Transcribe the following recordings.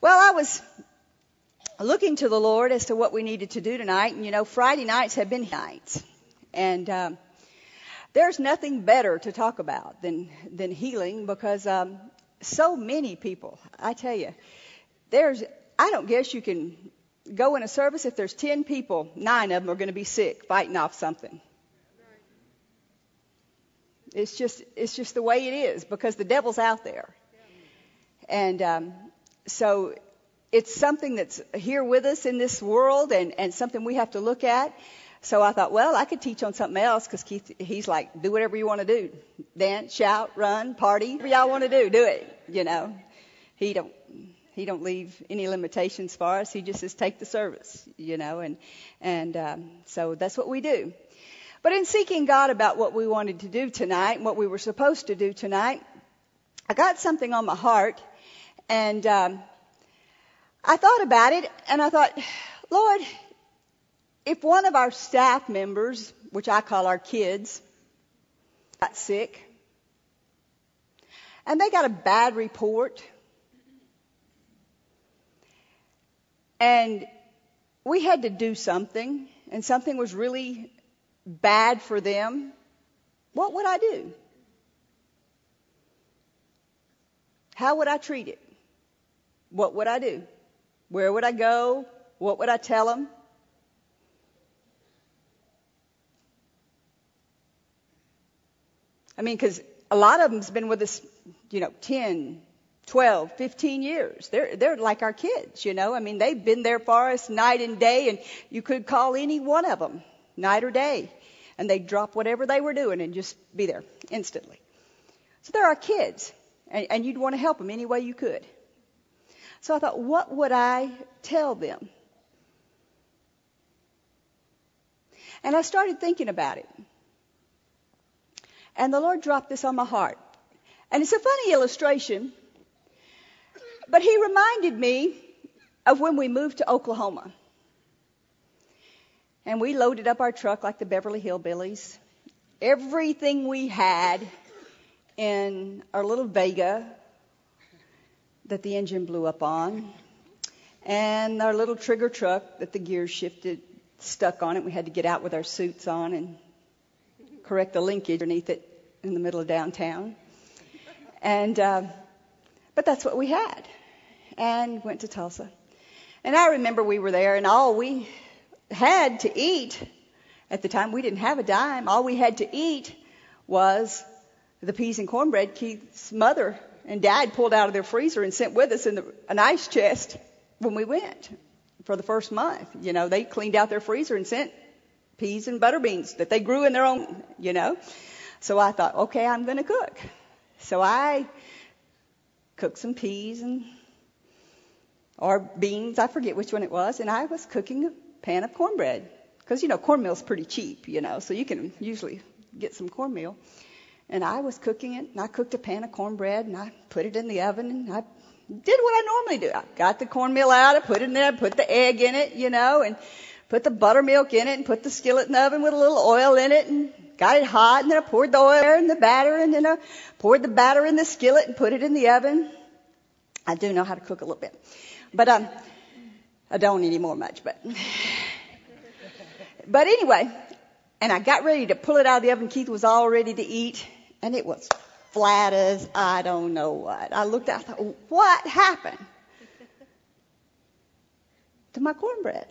Well, I was looking to the Lord as to what we needed to do tonight, and you know, Friday nights have been nights, and um, there's nothing better to talk about than than healing because um, so many people, I tell you, there's I don't guess you can go in a service if there's ten people, nine of them are going to be sick fighting off something. It's just it's just the way it is because the devil's out there, and um, so it's something that's here with us in this world and, and something we have to look at. So I thought, well, I could teach on something else because Keith, he's like, do whatever you want to do. Dance, shout, run, party, whatever y'all want to do, do it. You know, he don't, he don't leave any limitations for us. He just says, take the service, you know, and, and, um, so that's what we do. But in seeking God about what we wanted to do tonight and what we were supposed to do tonight, I got something on my heart and um, I thought about it and I thought, Lord, if one of our staff members, which I call our kids, got sick and they got a bad report and we had to do something and something was really bad for them, what would I do? How would I treat it? What would I do? Where would I go? What would I tell them? I mean, because a lot of them's been with us, you know, 10, 12, 15 years. They're, they're like our kids, you know. I mean, they've been there for us night and day, and you could call any one of them, night or day, and they'd drop whatever they were doing and just be there instantly. So they're our kids, and, and you'd want to help them any way you could. So I thought, what would I tell them? And I started thinking about it. And the Lord dropped this on my heart. And it's a funny illustration, but He reminded me of when we moved to Oklahoma. And we loaded up our truck like the Beverly Hillbillies. Everything we had in our little Vega that the engine blew up on, and our little trigger truck that the gears shifted stuck on it. We had to get out with our suits on and correct the linkage underneath it in the middle of downtown. And uh, but that's what we had, and went to Tulsa. And I remember we were there, and all we had to eat at the time we didn't have a dime. All we had to eat was the peas and cornbread Keith's mother and Dad pulled out of their freezer and sent with us in the, an ice chest when we went for the first month. You know, they cleaned out their freezer and sent peas and butter beans that they grew in their own, you know. So I thought, okay, I'm going to cook. So I cooked some peas and or beans, I forget which one it was, and I was cooking a pan of cornbread because you know cornmeal's pretty cheap, you know, so you can usually get some cornmeal. And I was cooking it, and I cooked a pan of cornbread, and I put it in the oven, and I did what I normally do. I got the cornmeal out, I put it in there, put the egg in it, you know, and put the buttermilk in it, and put the skillet in the oven with a little oil in it, and got it hot, and then I poured the oil in the batter, and then I poured the batter in the skillet and put it in the oven. I do know how to cook a little bit, but um, I don't anymore much, but. But anyway, and I got ready to pull it out of the oven. Keith was all ready to eat and it was flat as I don't know what. I looked out, I thought, what happened to my cornbread?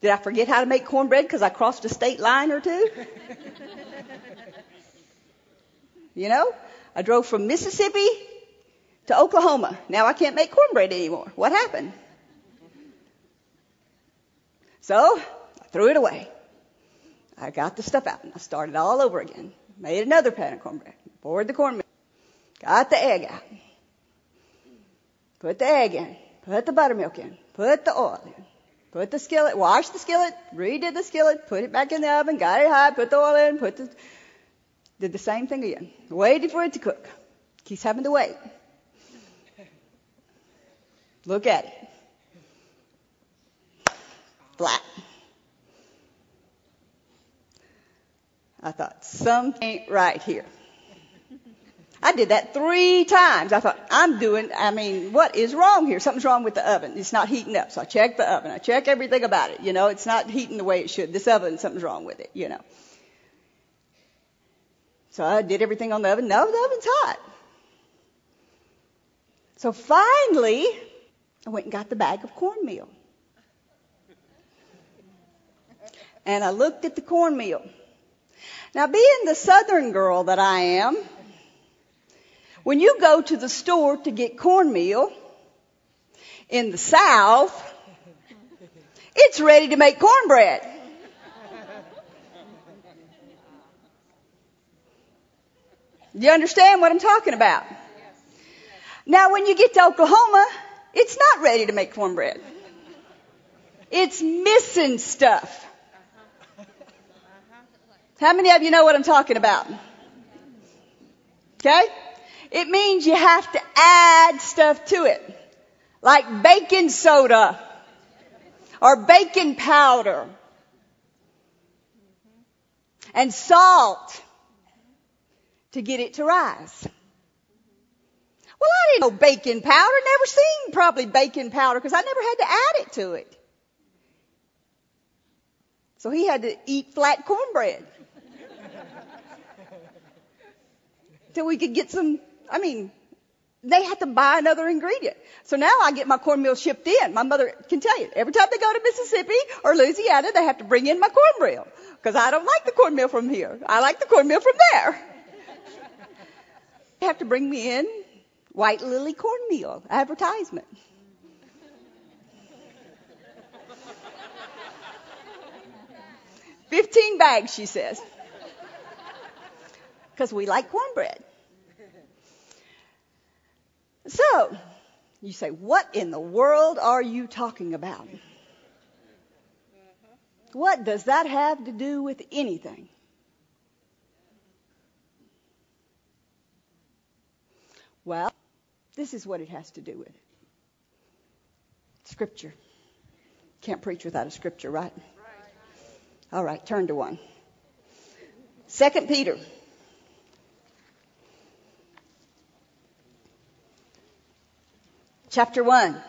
Did I forget how to make cornbread because I crossed a state line or two? you know, I drove from Mississippi to Oklahoma. Now I can't make cornbread anymore. What happened? So I threw it away. I got the stuff out and I started all over again. Made another pan of cornbread. Poured the cornmeal. Got the egg out. Put the egg in. Put the buttermilk in. Put the oil in. Put the skillet, washed the skillet, redid the skillet, put it back in the oven, got it hot, put the oil in, put the, did the same thing again. Waited for it to cook. Keeps having to wait. Look at it. Flat. I thought, something ain't right here. I did that three times. I thought, I'm doing, I mean, what is wrong here? Something's wrong with the oven. It's not heating up. So I checked the oven. I check everything about it. You know, it's not heating the way it should. This oven, something's wrong with it, you know. So I did everything on the oven. No, the oven's hot. So finally, I went and got the bag of cornmeal. And I looked at the cornmeal. Now, being the southern girl that I am, when you go to the store to get cornmeal in the South, it's ready to make cornbread. Do you understand what I'm talking about? Now, when you get to Oklahoma, it's not ready to make cornbread. It's missing stuff. How many of you know what I'm talking about? Okay? It means you have to add stuff to it. Like baking soda or baking powder and salt to get it to rise. Well, I didn't know baking powder, never seen probably baking powder because I never had to add it to it. So he had to eat flat cornbread. Till we could get some I mean, they had to buy another ingredient. So now I get my cornmeal shipped in. My mother can tell you, every time they go to Mississippi or Louisiana, they have to bring in my cornmeal. Because I don't like the cornmeal from here. I like the cornmeal from there. they have to bring me in white lily cornmeal advertisement. Fifteen bags, she says. Because we like cornbread. So, you say, what in the world are you talking about? What does that have to do with anything? Well, this is what it has to do with Scripture. Can't preach without a scripture, right? All right, turn to one. Second Peter chapter 1.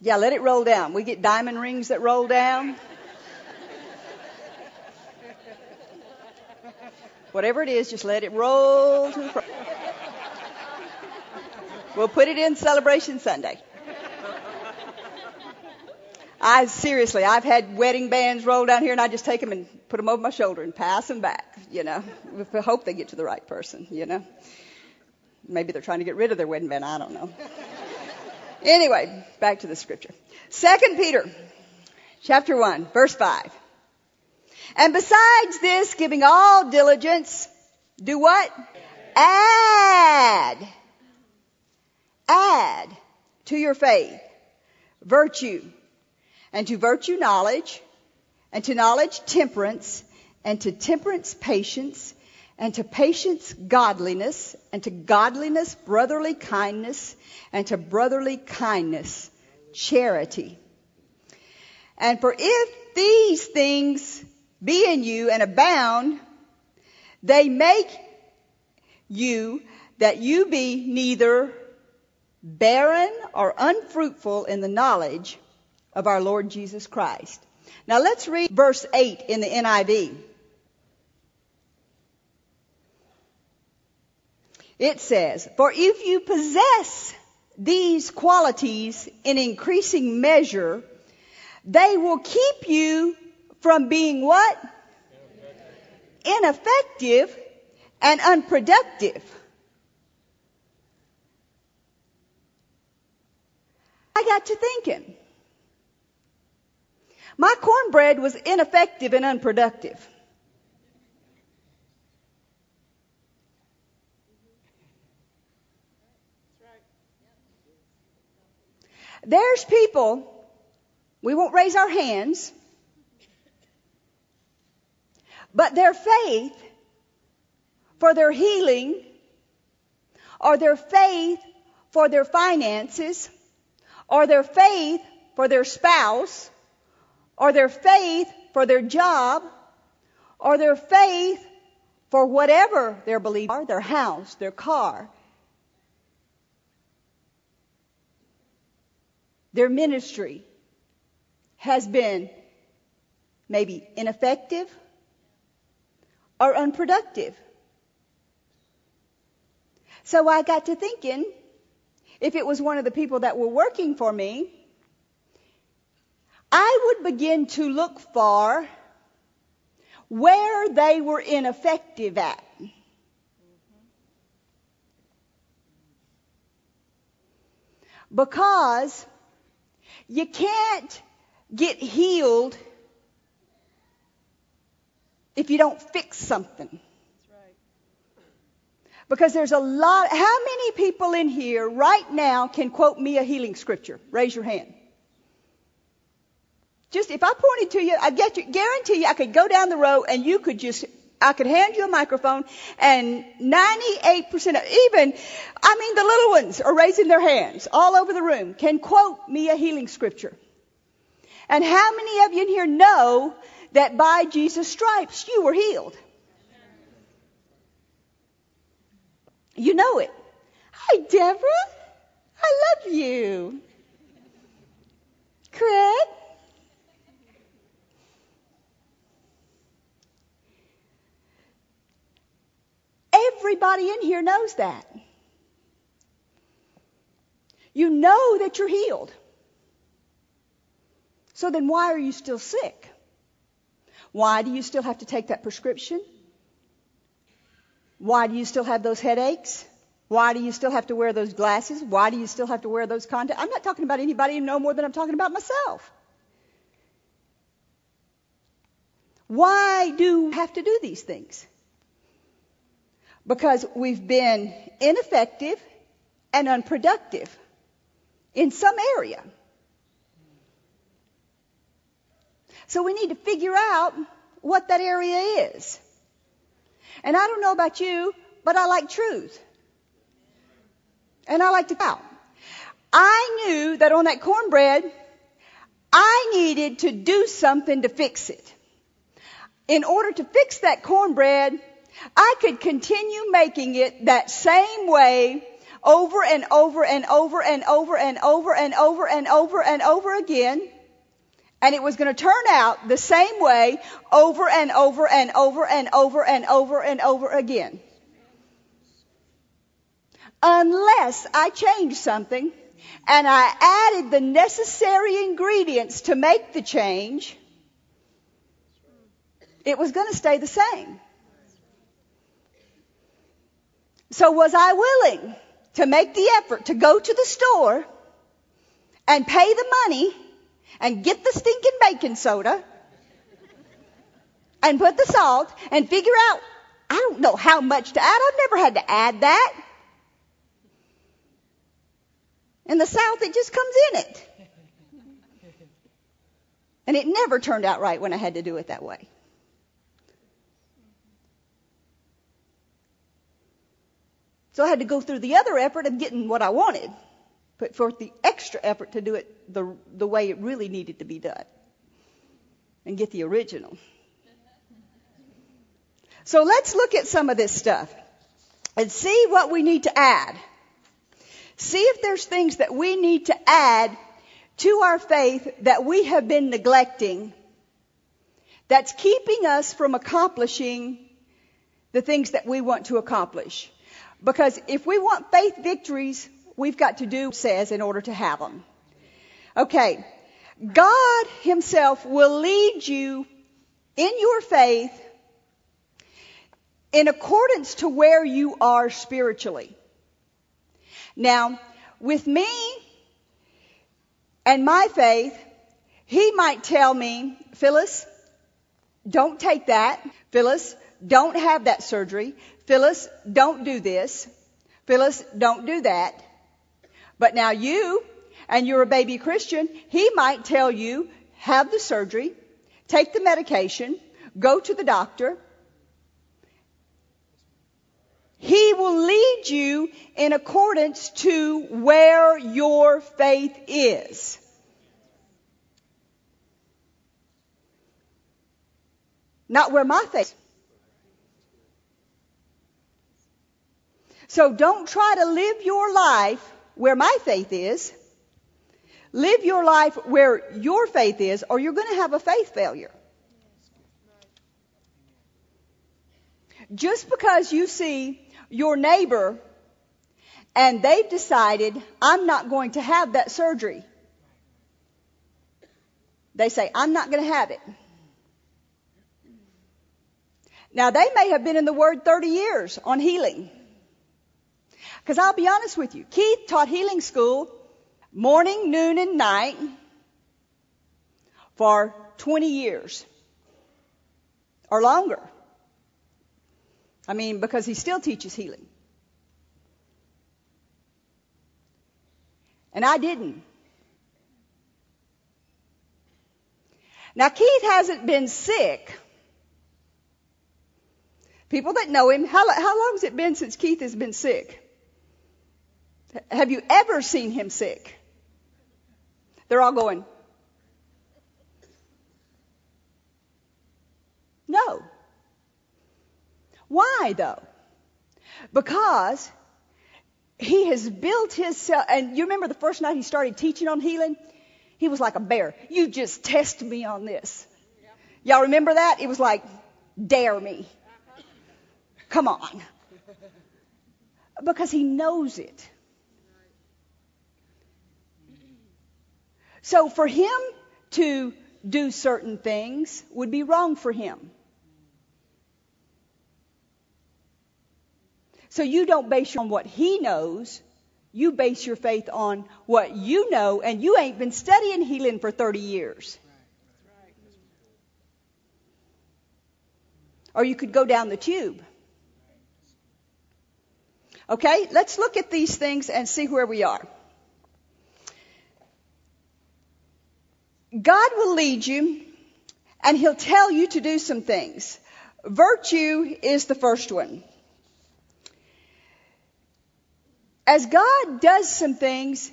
Yeah, let it roll down. We get diamond rings that roll down. Whatever it is, just let it roll to the front. We'll put it in Celebration Sunday. I seriously, I've had wedding bands roll down here and I just take them and put them over my shoulder and pass them back, you know. Hope they get to the right person, you know. Maybe they're trying to get rid of their wedding band, I don't know. Anyway, back to the scripture. Second Peter, chapter 1, verse 5. And besides this, giving all diligence, do what? Add. Add to your faith virtue, and to virtue knowledge, and to knowledge temperance, and to temperance patience, and to patience godliness, and to godliness brotherly kindness, and to brotherly kindness charity. And for if these things be in you and abound, they make you that you be neither barren or unfruitful in the knowledge of our Lord Jesus Christ. Now let's read verse 8 in the NIV. It says, For if you possess these qualities in increasing measure, they will keep you from being what? Ineffective and unproductive. I got to thinking. My cornbread was ineffective and unproductive. There's people, we won't raise our hands, But their faith for their healing or their faith for their finances or their faith for their spouse or their faith for their job or their faith for whatever their beliefs are, their house, their car, their ministry has been maybe ineffective or unproductive. So I got to thinking, if it was one of the people that were working for me, I would begin to look for where they were ineffective at. Because you can't get healed if you don't fix something. Because there's a lot, how many people in here right now can quote me a healing scripture? Raise your hand. Just if I pointed to you, I get you, guarantee you I could go down the road and you could just, I could hand you a microphone and 98% of, even, I mean the little ones are raising their hands all over the room, can quote me a healing scripture. And how many of you in here know that by Jesus' stripes you were healed? You know it. Hi, Deborah. I love you. Craig. Everybody in here knows that. You know that you're healed. So then why are you still sick? Why do you still have to take that prescription? Why do you still have those headaches? Why do you still have to wear those glasses? Why do you still have to wear those contacts? I'm not talking about anybody no more than I'm talking about myself. Why do we have to do these things? Because we've been ineffective and unproductive in some area. So we need to figure out what that area is. And I don't know about you, but I like truth. And I like to tell. I knew that on that cornbread, I needed to do something to fix it. In order to fix that cornbread, I could continue making it that same way over and over and over and over and over and over and over and over again and it was going to turn out the same way over and over and over and over and over and over again. Unless I changed something and I added the necessary ingredients to make the change, it was going to stay the same. So was I willing to make the effort to go to the store and pay the money and get the stinking baking soda and put the salt and figure out, I don't know how much to add. I've never had to add that. In the South, it just comes in it. And it never turned out right when I had to do it that way. So I had to go through the other effort of getting what I wanted put forth the extra effort to do it the, the way it really needed to be done and get the original. So let's look at some of this stuff and see what we need to add. See if there's things that we need to add to our faith that we have been neglecting that's keeping us from accomplishing the things that we want to accomplish. Because if we want faith victories, we've got to do says in order to have them. Okay. God himself will lead you in your faith in accordance to where you are spiritually. Now, with me and my faith, he might tell me, Phyllis, don't take that. Phyllis, don't have that surgery. Phyllis, don't do this. Phyllis, don't do that. But now you, and you're a baby Christian, he might tell you, have the surgery, take the medication, Go to the doctor. He will lead you in accordance to where your faith is. Not where my faith. So don't try to live your life where my faith is. Live your life where your faith is, or you're going to have a faith failure. Just because you see your neighbor and they've decided, I'm not going to have that surgery. They say, I'm not going to have it. Now they may have been in the Word 30 years on healing. Because I'll be honest with you, Keith taught healing school morning, noon, and night for 20 years or longer. I mean, because he still teaches healing. And I didn't. Now, Keith hasn't been sick. People that know him, how, how long has it been since Keith has been sick? Have you ever seen him sick? They're all going, No. Why though? Because he has built his and you remember the first night he started teaching on healing? He was like a bear. You just test me on this. Y'all remember that? It was like, dare me. Come on. Because he knows it. So for him to do certain things would be wrong for him. So you don't base on what he knows. You base your faith on what you know, and you ain't been studying healing for 30 years. Or you could go down the tube. Okay, let's look at these things and see where we are. God will lead you and He'll tell you to do some things. Virtue is the first one. As God does some things,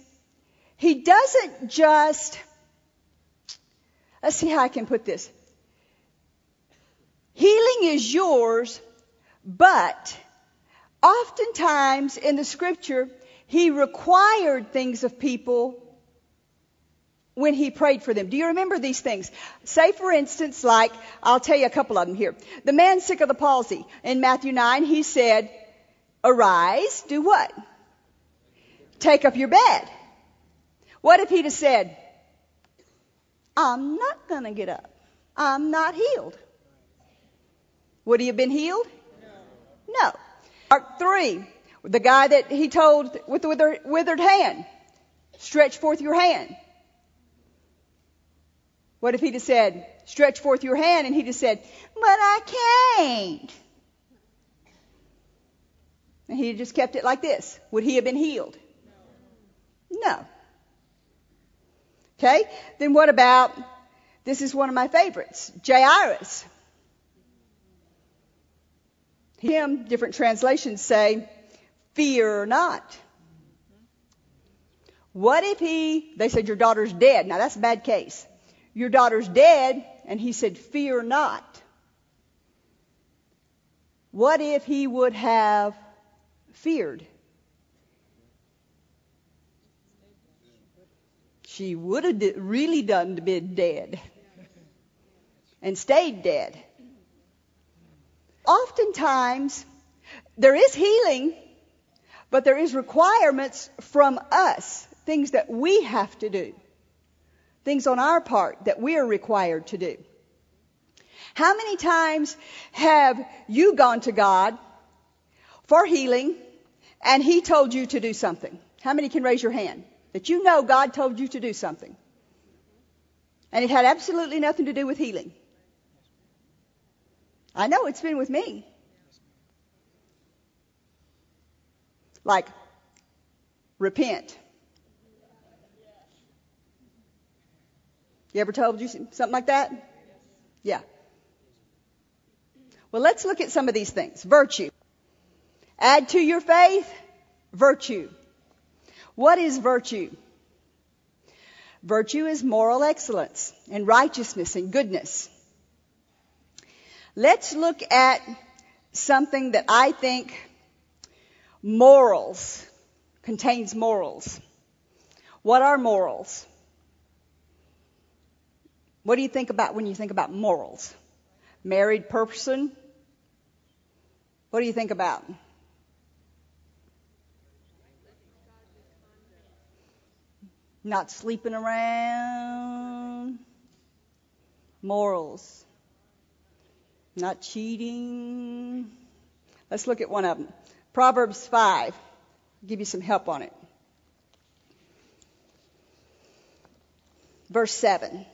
He doesn't just, let's see how I can put this. Healing is yours, but oftentimes in the scripture, He required things of people when he prayed for them. Do you remember these things? Say, for instance, like, I'll tell you a couple of them here. The man sick of the palsy. In Matthew 9, he said, arise, do what? Take up your bed. What if he'd have said, I'm not gonna get up. I'm not healed. Would he have been healed? No. Mark 3, the guy that he told with the withered hand, stretch forth your hand. What if he'd have said, stretch forth your hand, and he'd have said, but I can't. And he'd just kept it like this. Would he have been healed? No. Okay? Then what about, this is one of my favorites, Jairus. Him, different translations say, fear not. What if he, they said your daughter's dead. Now that's a bad case. Your daughter's dead. And he said, Fear not. What if he would have feared? She would have really done to been dead and stayed dead. Oftentimes, there is healing, but there is requirements from us, things that we have to do things on our part that we are required to do. How many times have you gone to God for healing and He told you to do something? How many can raise your hand? That you know God told you to do something. And it had absolutely nothing to do with healing. I know it's been with me. Like, repent. You ever told you something like that? Yeah. Well, let's look at some of these things. Virtue. Add to your faith, virtue. What is virtue? Virtue is moral excellence and righteousness and goodness. Let's look at something that I think morals contains morals. What are morals? What do you think about when you think about morals? Married person? What do you think about? Not sleeping around. Morals. Not cheating. Let's look at one of them. Proverbs 5. I'll give you some help on it. Verse 7.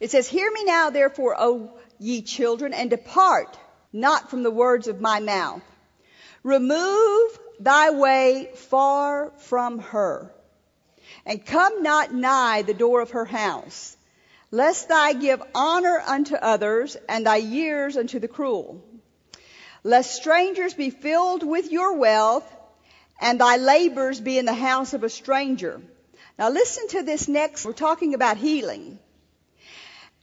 It says, Hear me now, therefore, O ye children, and depart not from the words of my mouth. Remove thy way far from her, and come not nigh the door of her house, lest thou give honor unto others, and thy years unto the cruel. Lest strangers be filled with your wealth, and thy labors be in the house of a stranger. Now listen to this next. We're talking about healing.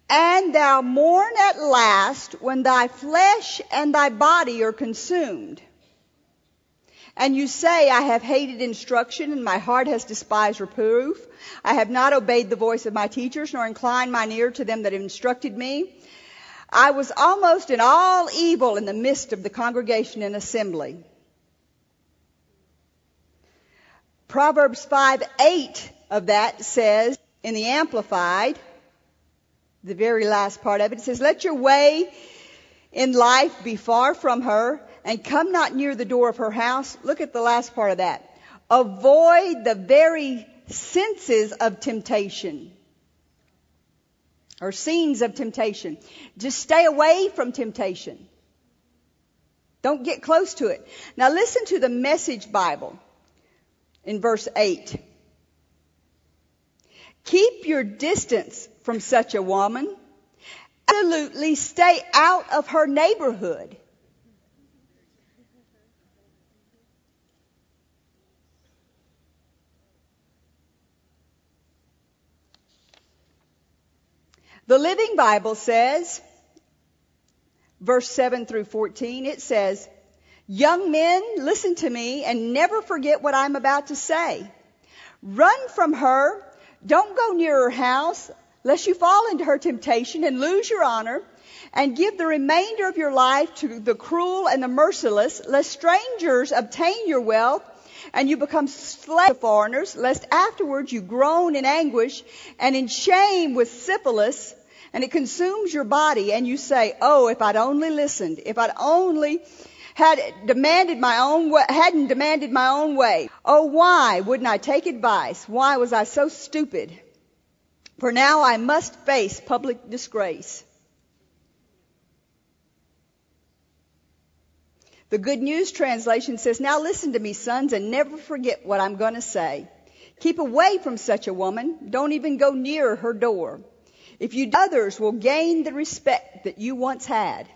And thou mourn at last when thy flesh and thy body are consumed. And you say, I have hated instruction and my heart has despised reproof. I have not obeyed the voice of my teachers nor inclined mine ear to them that have instructed me. I was almost in all evil in the midst of the congregation and assembly. Proverbs 5, 8 of that says in the Amplified, the very last part of it. It says, let your way in life be far from her and come not near the door of her house. Look at the last part of that. Avoid the very senses of temptation or scenes of temptation. Just stay away from temptation. Don't get close to it. Now listen to the message Bible in verse 8. Keep your distance from such a woman. Absolutely stay out of her neighborhood. The Living Bible says, verse 7 through 14, it says, Young men, listen to me and never forget what I'm about to say. Run from her. Don't go near her house lest you fall into her temptation and lose your honor, and give the remainder of your life to the cruel and the merciless, lest strangers obtain your wealth, and you become slaves of foreigners, lest afterwards you groan in anguish and in shame with syphilis, and it consumes your body, and you say, Oh, if I'd only listened, if I'd only had demanded my own way, hadn't demanded my own way. Oh, why wouldn't I take advice? Why was I so stupid? For now I must face public disgrace. The Good News translation says, Now listen to me, sons, and never forget what I'm going to say. Keep away from such a woman. Don't even go near her door. If you others will gain the respect that you once had.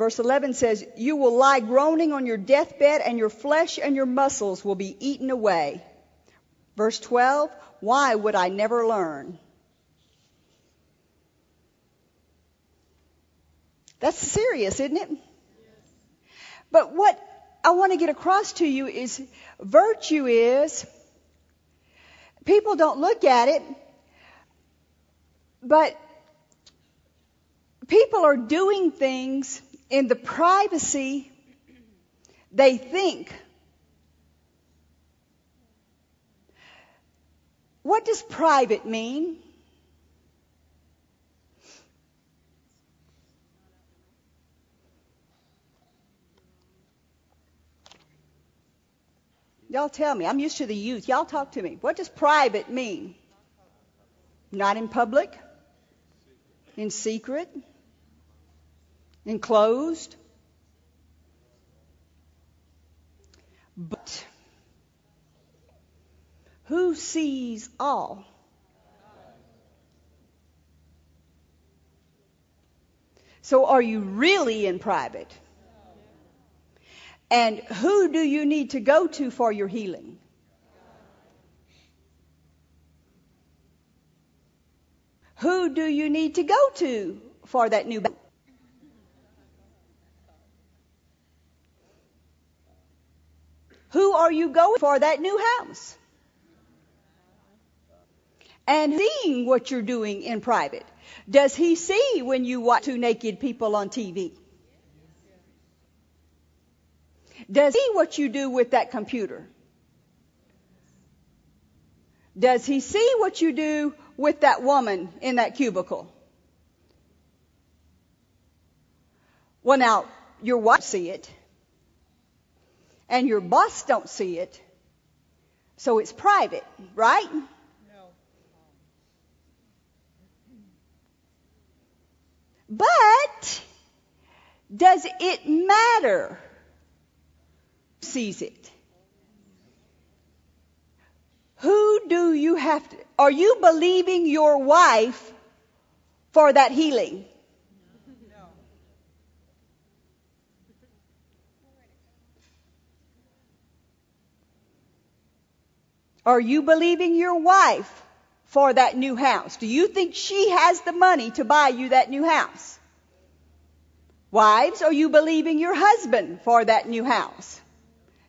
Verse 11 says, You will lie groaning on your deathbed, and your flesh and your muscles will be eaten away. Verse 12, Why would I never learn? That's serious, isn't it? But what I want to get across to you is virtue is, people don't look at it, but people are doing things in the privacy they think. What does private mean? Y'all tell me. I'm used to the youth. Y'all talk to me. What does private mean? Not in public, in secret, enclosed. But who sees all? So are you really in private? And who do you need to go to for your healing? Who do you need to go to for that new baby? Who are you going for that new house? And seeing what you're doing in private. Does he see when you watch two naked people on TV? Does he see what you do with that computer? Does he see what you do with that woman in that cubicle? Well, now, your wife see it, and your boss don't see it, so it's private, right? No. But does it matter? Sees it. Who do you have to, are you believing your wife for that healing? Are you believing your wife for that new house? Do you think she has the money to buy you that new house? Wives, are you believing your husband for that new house?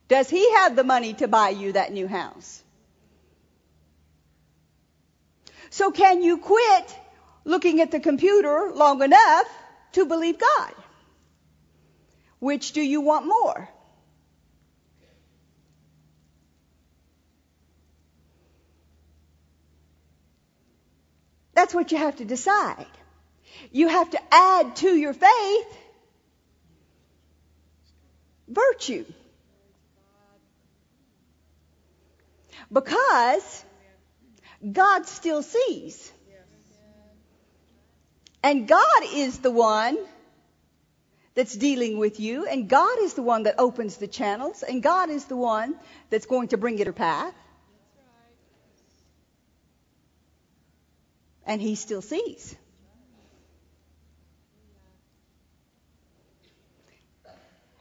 Does he have the money to buy you that new house? So can you quit looking at the computer long enough to believe God? Which do you want more? That's what you have to decide. You have to add to your faith virtue. Because God still sees. And God is the one that's dealing with you, and God is the one that opens the channels, and God is the one that's going to bring it to path. And he still sees.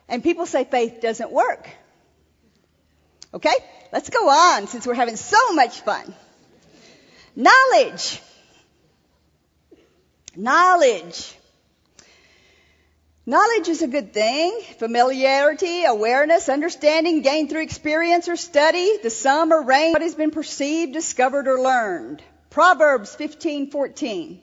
And people say faith doesn't work. Okay, let's go on since we're having so much fun. Knowledge. Knowledge. Knowledge is a good thing. Familiarity, awareness, understanding gained through experience or study, the sum or range of what has been perceived, discovered, or learned. Proverbs 15:14.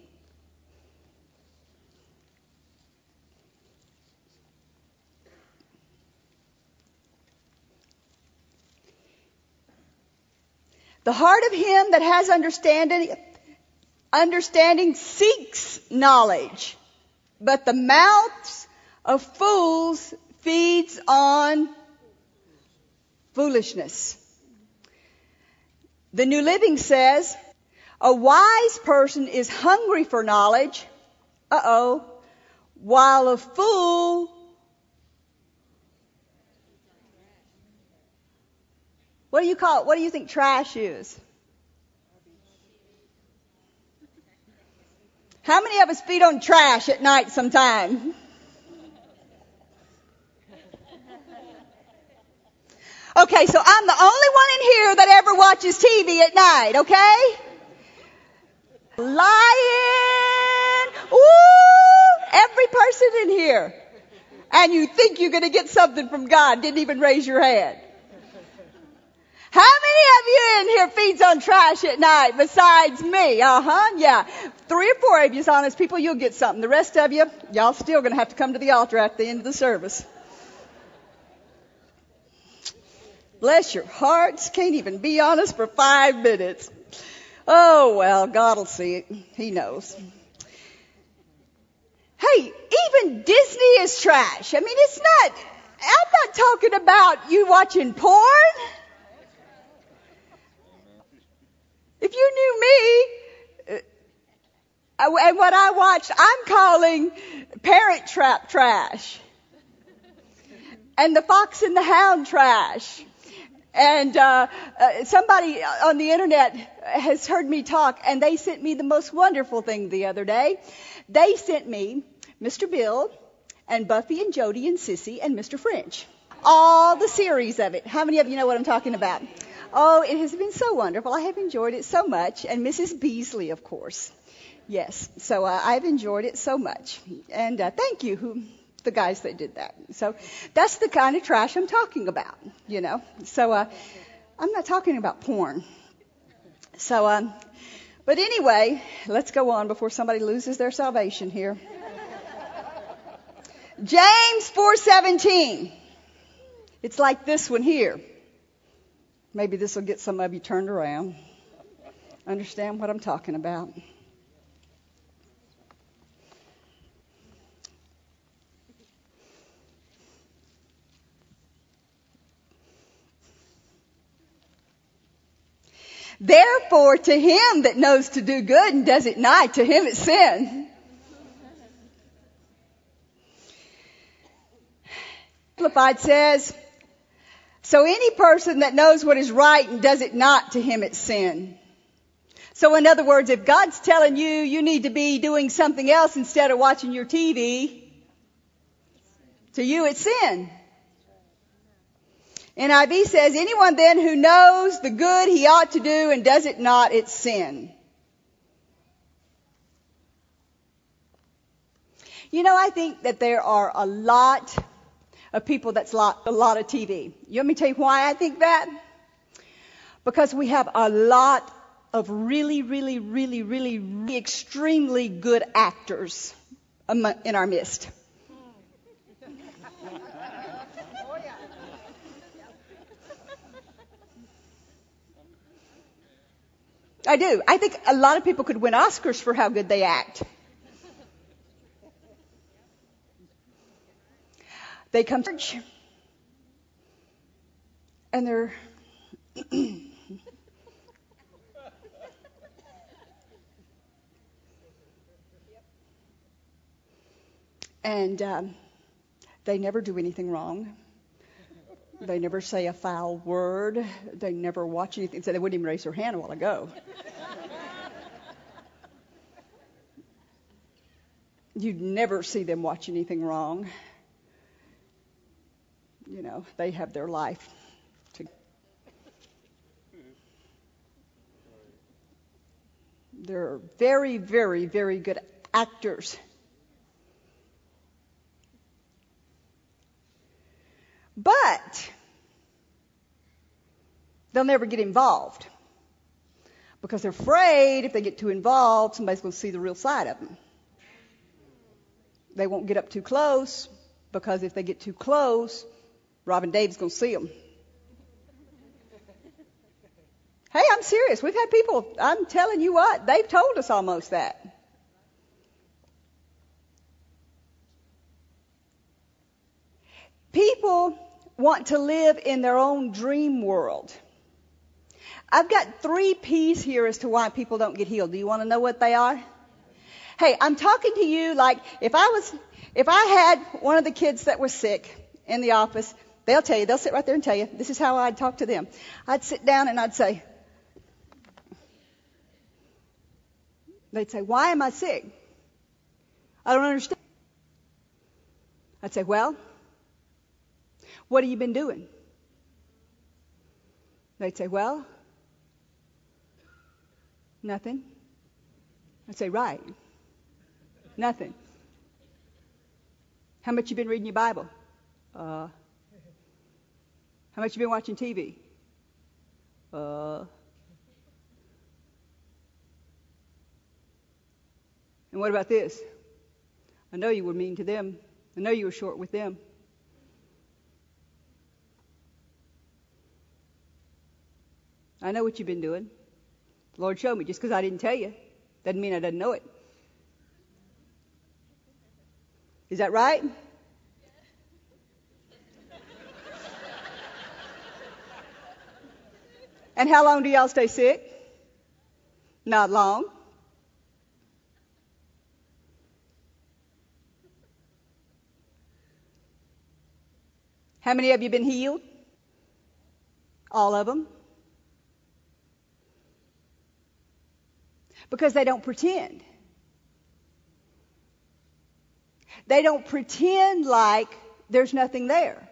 The heart of him that has understanding understanding seeks knowledge, but the mouths of fools feeds on foolishness. The New Living says, a wise person is hungry for knowledge. Uh oh. While a fool What do you call it? What do you think trash is? How many of us feed on trash at night sometime? Okay, so I'm the only one in here that ever watches TV at night, okay? Lying. Ooh, every person in here. And you think you're going to get something from God, didn't even raise your hand. How many of you in here feeds on trash at night besides me? Uh huh. Yeah. Three or four of you honest people, you'll get something. The rest of you, y'all still gonna have to come to the altar at the end of the service. Bless your hearts. Can't even be honest for five minutes. Oh, well, God will see it. He knows. Hey, even Disney is trash. I mean, it's not, I'm not talking about you watching porn. If you knew me, Uh, And what I watched, I'm calling Parent Trap trash. And the Fox and the Hound trash. And uh, uh, somebody on the internet has heard me talk, and they sent me the most wonderful thing the other day. They sent me Mr. Bill and Buffy and Jody and Cissy and Mr. French. All the series of it. How many of you know what I'm talking about? Oh, it has been so wonderful. I have enjoyed it so much. And Mrs. Beasley, of course. Yes. So uh, I've enjoyed it so much. And uh, thank you, the guys that did that. So that's the kind of trash I'm talking about, you know. So uh, I'm not talking about porn. So, um, but anyway, let's go on before somebody loses their salvation here. James 4:17. It's like this one here. Maybe this will get some of you turned around. Understand what I'm talking about? Therefore, to him that knows to do good and does it not, to him it's sin. Amplified says, so any person that knows what is right and does it not, to him it's sin. So in other words, if God's telling you you need to be doing something else instead of watching your TV, to you it's sin. NIV says, anyone then who knows the good he ought to do and does it not, it's sin. You know, I think that there are a lot of people that's lot, a lot of TV. You want me to tell you why I think that? Because we have a lot of really, really, really, really, really extremely good actors in our midst. I do. I think a lot of people could win Oscars for how good they act. They come to church and they're and um, they never do anything wrong. They never say a foul word. They never watch anything. So they wouldn't even raise their hand a while ago. You'd never see them watch anything wrong. You know, they have their life to. They're very, very, very good actors. But they'll never get involved because they're afraid if they get too involved, somebody's going to see the real side of them. They won't get up too close because if they get too close, Robin Dave's going to see them. Hey, I'm serious. We've had people, I'm telling you what, they've told us almost that. People want to live in their own dream world. I've got three P's here as to why people don't get healed. Do you want to know what they are? Hey, I'm talking to you like if I was, if I had one of the kids that was sick in the office, they'll tell you, they'll sit right there and tell you, this is how I'd talk to them. I'd sit down and I'd say, they'd say, why am I sick? I don't understand. I'd say, well, what have you been doing? They'd say, Well, nothing. I'd say, Right. Nothing. How much you been reading your Bible? Uh, how much you been watching TV? Uh, and what about this? I know you were mean to them. I know you were short with them. I know what you've been doing. The Lord showed me. Just because I didn't tell you doesn't mean I didn't know it. Is that right? and how long do y'all stay sick? Not long. How many of you been healed? All of them? Because they don't pretend. They don't pretend like there's nothing there.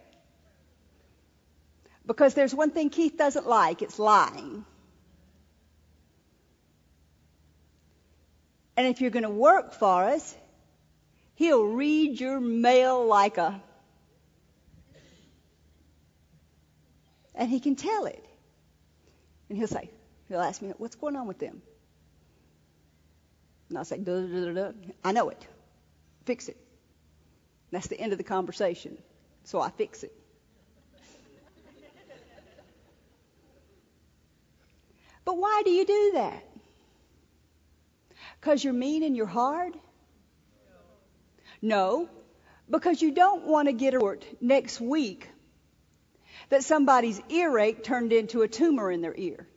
Because there's one thing Keith doesn't like it's lying. And if you're going to work for us, he'll read your mail like a. And he can tell it. And he'll say, he'll ask me, what's going on with them? And I'll say, duh, duh, duh, I know it. Fix it. That's the end of the conversation. So I fix it. but why do you do that? Because you're mean and you're hard? No, because you don't want to get a report next week that somebody's earache turned into a tumor in their ear.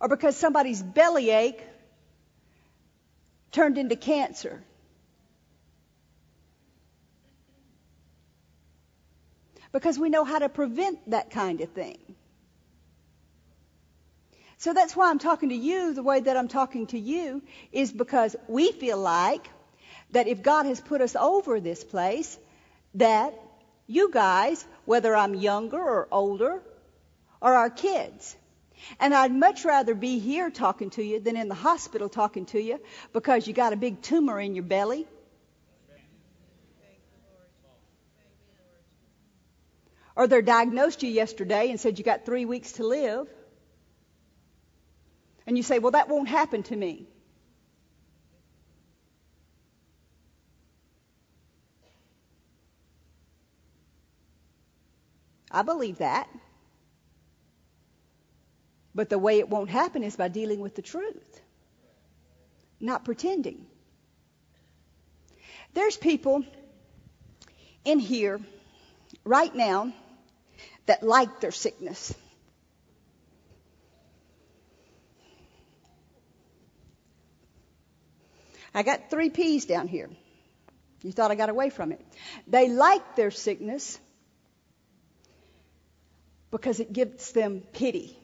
Or because somebody's bellyache turned into cancer. Because we know how to prevent that kind of thing. So that's why I'm talking to you the way that I'm talking to you is because we feel like that if God has put us over this place, that you guys, whether I'm younger or older, are our kids. And I'd much rather be here talking to you than in the hospital talking to you because you got a big tumor in your belly. Or they diagnosed you yesterday and said you got three weeks to live. And you say, well, that won't happen to me. I believe that. But the way it won't happen is by dealing with the truth, not pretending. There's people in here right now that like their sickness. I got three P's down here. You thought I got away from it. They like their sickness because it gives them pity.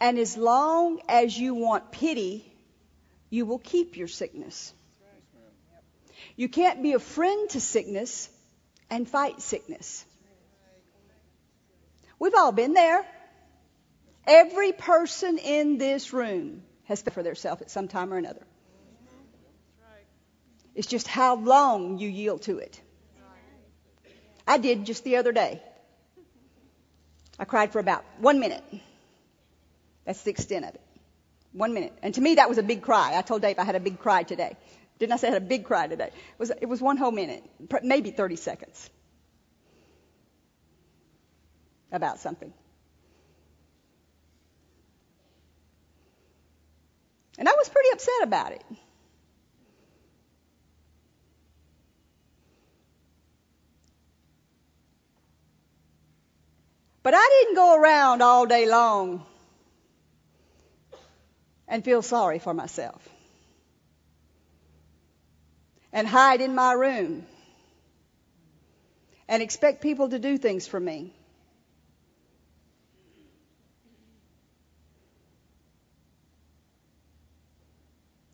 And as long as you want pity, you will keep your sickness. You can't be a friend to sickness and fight sickness. We've all been there. Every person in this room has fought for themselves at some time or another. It's just how long you yield to it. I did just the other day. I cried for about one minute. That's the extent of it. One minute. And to me, that was a big cry. I told Dave I had a big cry today. Didn't I say I had a big cry today? It was, it was one whole minute, maybe 30 seconds about something. And I was pretty upset about it. But I didn't go around all day long and feel sorry for myself and hide in my room and expect people to do things for me.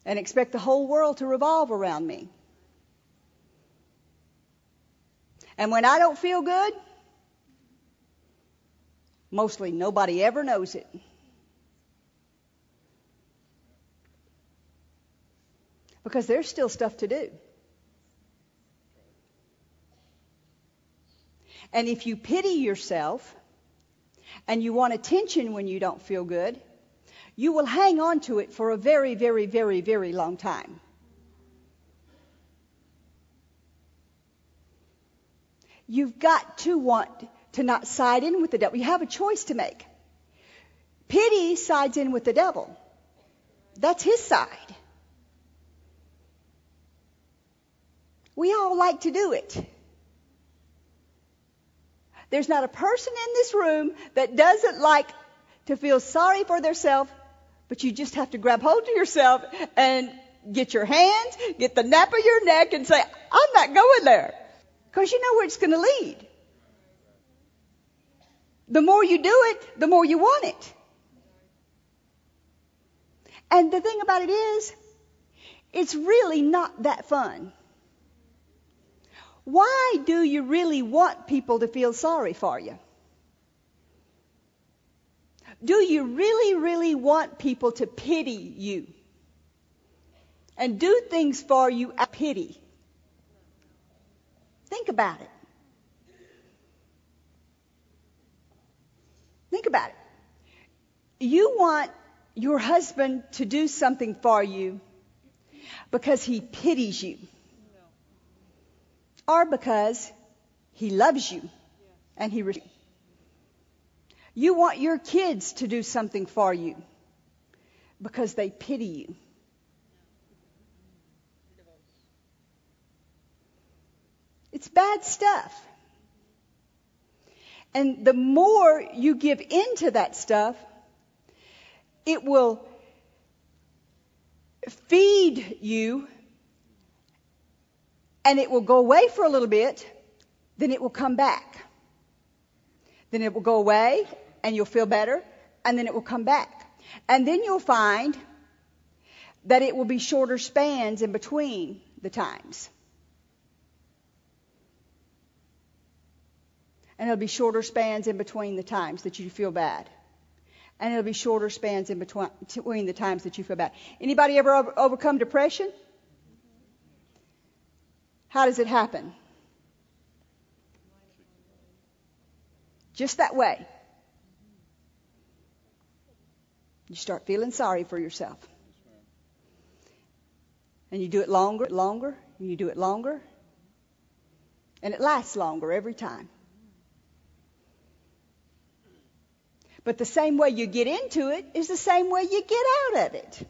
And expect the whole world to revolve around me. And when I don't feel good, mostly nobody ever knows it. Because there's still stuff to do. And if you pity yourself and you want attention when you don't feel good, you will hang on to it for a very, very, very, very long time. You've got to want to not side in with the devil. You have a choice to make. Pity sides in with the devil. That's his side. We all like to do it. There's not a person in this room that doesn't like to feel sorry for themselves But you just have to grab hold of yourself and get your hands, get the nape of your neck and say, I'm not going there. Because you know where it's going to lead. The more you do it, the more you want it. And the thing about it is, it's really not that fun. Why do you really want people to feel sorry for you? Do you really, really want people to pity you? And do things for you out of pity? Think about it. Think about it. You want your husband to do something for you because he pities you or because he loves you and he you want your kids to do something for you because they pity you. It's bad stuff. And the more you give into that stuff, it will feed you and it will go away for a little bit, then it will come back. Then it will go away and you'll feel better and then it will come back. And then you'll find that it will be shorter spans in between the times. And it'll be shorter spans in between the times that you feel bad. And it'll be shorter spans in between, the times that you feel bad. Anybody ever over, overcome depression? How does it happen? Just that way. You start feeling sorry for yourself. And you do it longer, and longer, and you do it longer. And it lasts longer every time. But the same way you get into it is the same way you get out of it.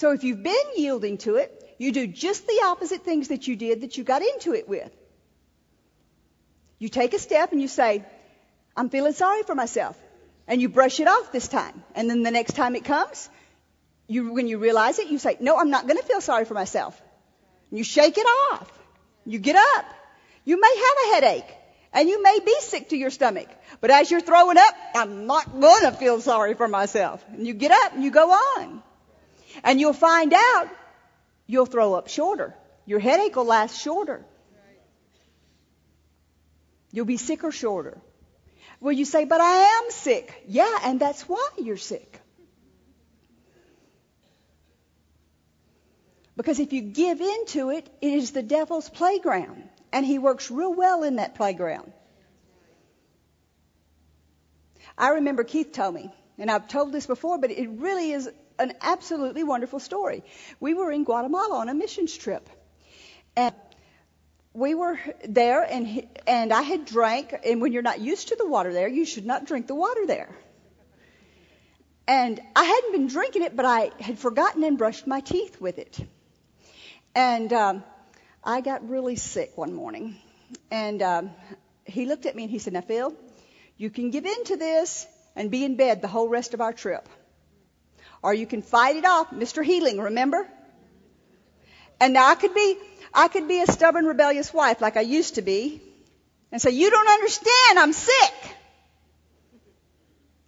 So if you've been yielding to it, you do just the opposite things that you did that you got into it with. You take a step and you say, I'm feeling sorry for myself. And you brush it off this time. And then the next time it comes, you, when you realize it, you say, no, I'm not going to feel sorry for myself. And you shake it off. You get up. You may have a headache. And you may be sick to your stomach. But as you're throwing up, I'm not going to feel sorry for myself. And you get up and you go on. And you'll find out you'll throw up shorter. Your headache will last shorter. You'll be sicker shorter. Well, you say, but I am sick. Yeah, and that's why you're sick. Because if you give in to it, it is the devil's playground. And he works real well in that playground. I remember Keith told me, and I've told this before, but it really is an absolutely wonderful story. We were in Guatemala on a missions trip. And we were there and and I had drank and when you're not used to the water there, you should not drink the water there. And I hadn't been drinking it, but I had forgotten and brushed my teeth with it. And um, I got really sick one morning, and um, he looked at me and he said, "Now, Phil, you can give in to this and be in bed the whole rest of our trip, or you can fight it off, Mr. Healing. Remember?" And now I could be, I could be a stubborn, rebellious wife like I used to be, and say, "You don't understand. I'm sick."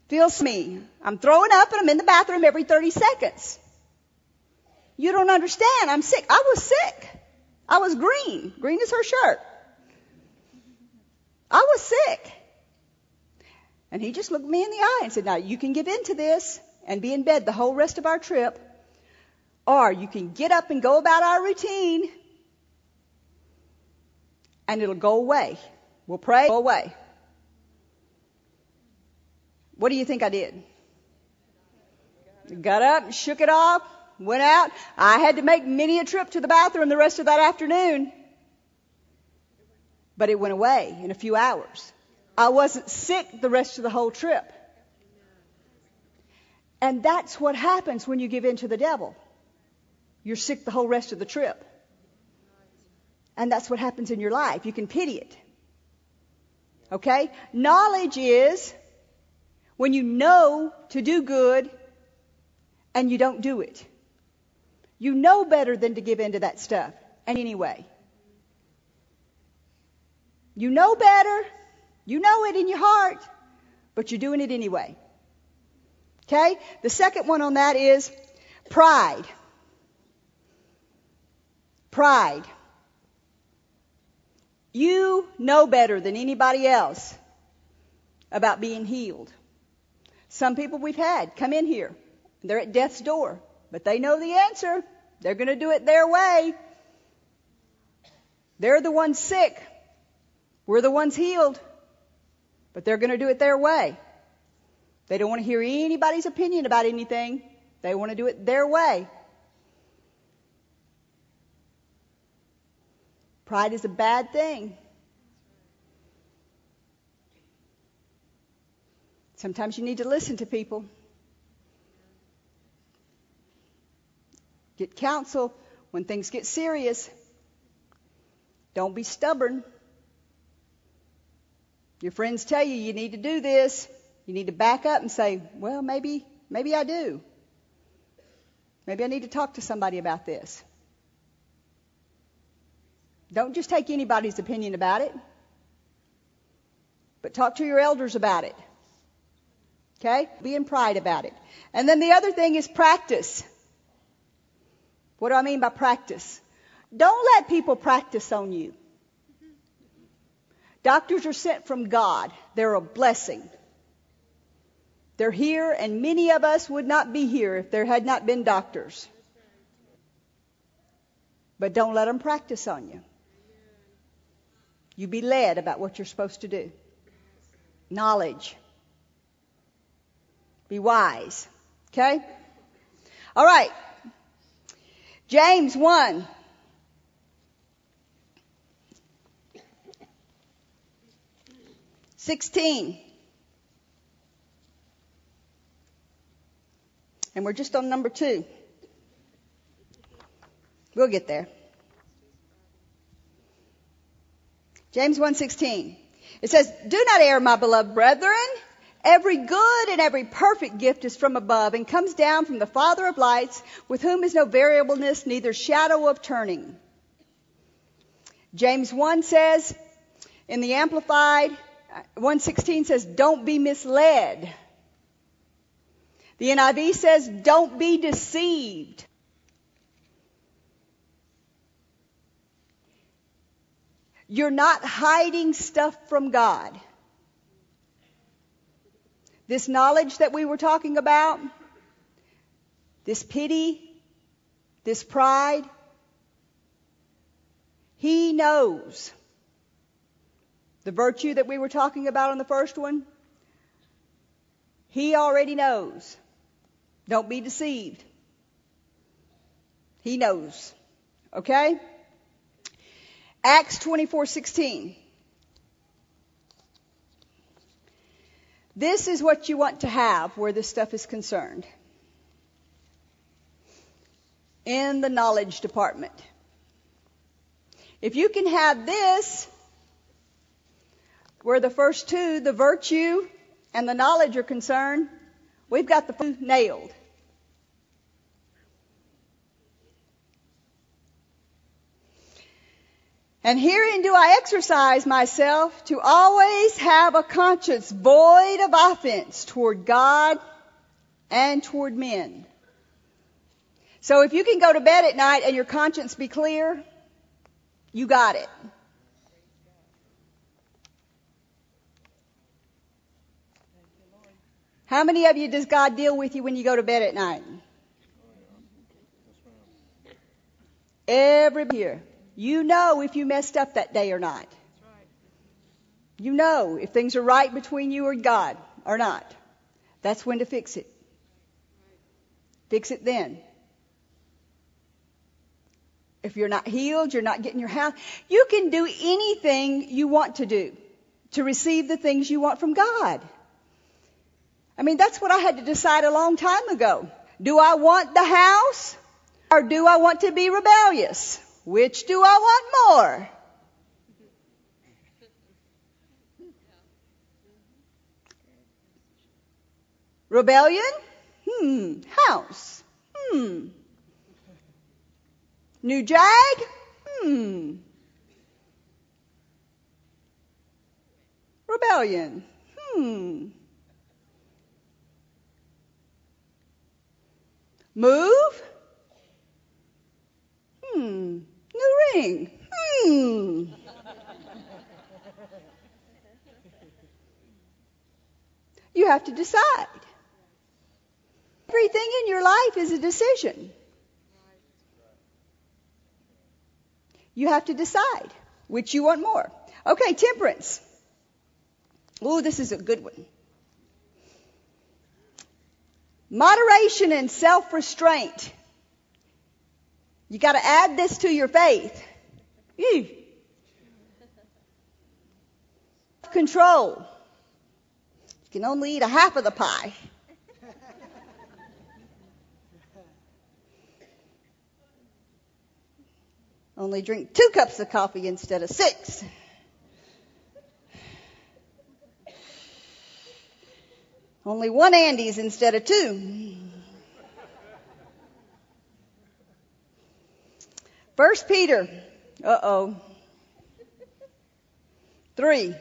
Feels me. I'm throwing up and I'm in the bathroom every 30 seconds. You don't understand. I'm sick. I was sick. I was green. Green is her shirt. I was sick. And he just looked me in the eye and said, Now you can give in to this and be in bed the whole rest of our trip, or you can get up and go about our routine and it'll go away. We'll pray, go away. What do you think I did? Got up, shook it off, went out. I had to make many a trip to the bathroom the rest of that afternoon. But it went away in a few hours. I wasn't sick the rest of the whole trip. And that's what happens when you give in to the devil. You're sick the whole rest of the trip. And that's what happens in your life. You can pity it. Okay? Knowledge is when you know to do good and you don't do it. You know better than to give in to that stuff. And anyway, you know better. You know it in your heart, but you're doing it anyway. Okay? The second one on that is pride. Pride. You know better than anybody else about being healed. Some people we've had come in here. They're at death's door, but they know the answer. They're going to do it their way. They're the ones sick. We're the ones healed. But they're going to do it their way. They don't want to hear anybody's opinion about anything. They want to do it their way. Pride is a bad thing. Sometimes you need to listen to people. Get counsel when things get serious. Don't be stubborn. Your friends tell you you need to do this. You need to back up and say, well, maybe, maybe I do. Maybe I need to talk to somebody about this. Don't just take anybody's opinion about it, but talk to your elders about it. Okay? Be in pride about it. And then the other thing is practice. What do I mean by practice? Don't let people practice on you. Doctors are sent from God. They're a blessing. They're here, and many of us would not be here if there had not been doctors. But don't let them practice on you. You be led about what you're supposed to do. Knowledge. Be wise. Okay? All right. James 1. Sixteen. And we're just on number two. We'll get there. James 1:16. It says, "Do not err, my beloved brethren. Every good and every perfect gift is from above and comes down from the Father of lights, with whom is no variableness, neither shadow of turning." James 1 says, in the Amplified, 116 says, "Don't be misled." The NIV says, don't be deceived. You're not hiding stuff from God. This knowledge that we were talking about, this pity, this pride, He knows. The virtue that we were talking about on the first one, He already knows. Don't be deceived. He knows. Okay? Acts 24:16. This is what you want to have where this stuff is concerned. In the knowledge department. If you can have this, where the first two, the virtue and the knowledge are concerned, We've got the nailed. And herein do I exercise myself to always have a conscience void of offense toward God and toward men. So if you can go to bed at night and your conscience be clear, you got it. How many of you does God deal with you when you go to bed at night? Everybody here. You know if you messed up that day or not. You know if things are right between you or God or not. That's when to fix it. Fix it then. If you're not healed, you're not getting your house. You can do anything you want to do to receive the things you want from God. I mean, that's what I had to decide a long time ago. Do I want the house or do I want to be rebellious? Which do I want more? Rebellion? Hmm. House? Hmm. New jag? Hmm. Rebellion? Hmm. Move? Hmm. New ring? Hmm. You have to decide. Everything in your life is a decision. You have to decide which you want more. Okay, temperance. Ooh, this is a good one. Moderation and self-restraint. You got to add this to your faith. Control. You can only eat a half of the pie. only drink two cups of coffee instead of six. Only one Andes instead of two. First Peter. Uh oh. Three.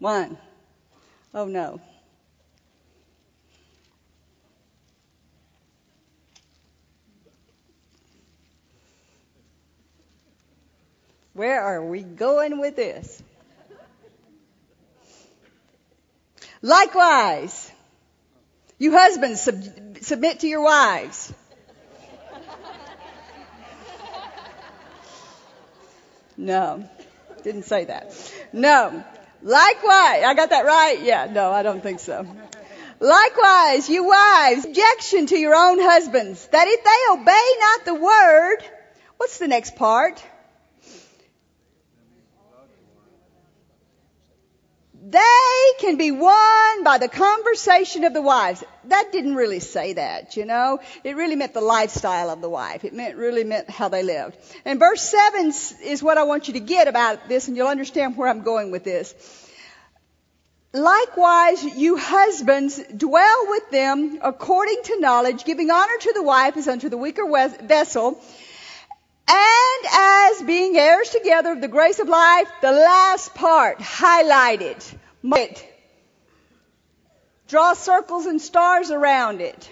One. Oh no. Where are we going with this? Likewise, you husbands sub- submit to your wives. No, didn't say that. No. Likewise, I got that right? Yeah, no, I don't think so. Likewise, you wives, objection to your own husbands, that if they obey not the word, what's the next part? They can be won by the conversation of the wives. That didn't really say that, you know. It really meant the lifestyle of the wife. It meant, really meant how they lived. And verse 7 is what I want you to get about this and you'll understand where I'm going with this. Likewise, you husbands, dwell with them according to knowledge, giving honor to the wife as unto the weaker vessel, and as being heirs together of the grace of life, the last part highlighted. It. Draw circles and stars around it.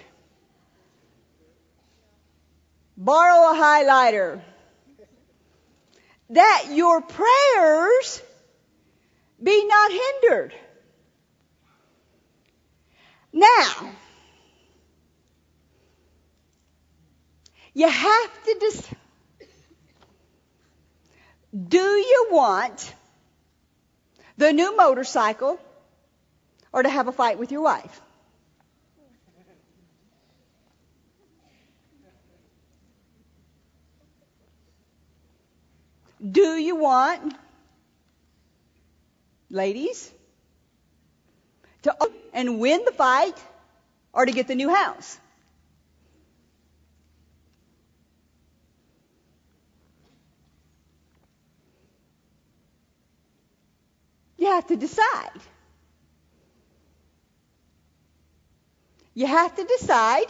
Borrow a highlighter. That your prayers be not hindered. Now, you have to decide do you want the new motorcycle or to have a fight with your wife? Do you want, ladies, to and win the fight or to get the new house? You have to decide. You have to decide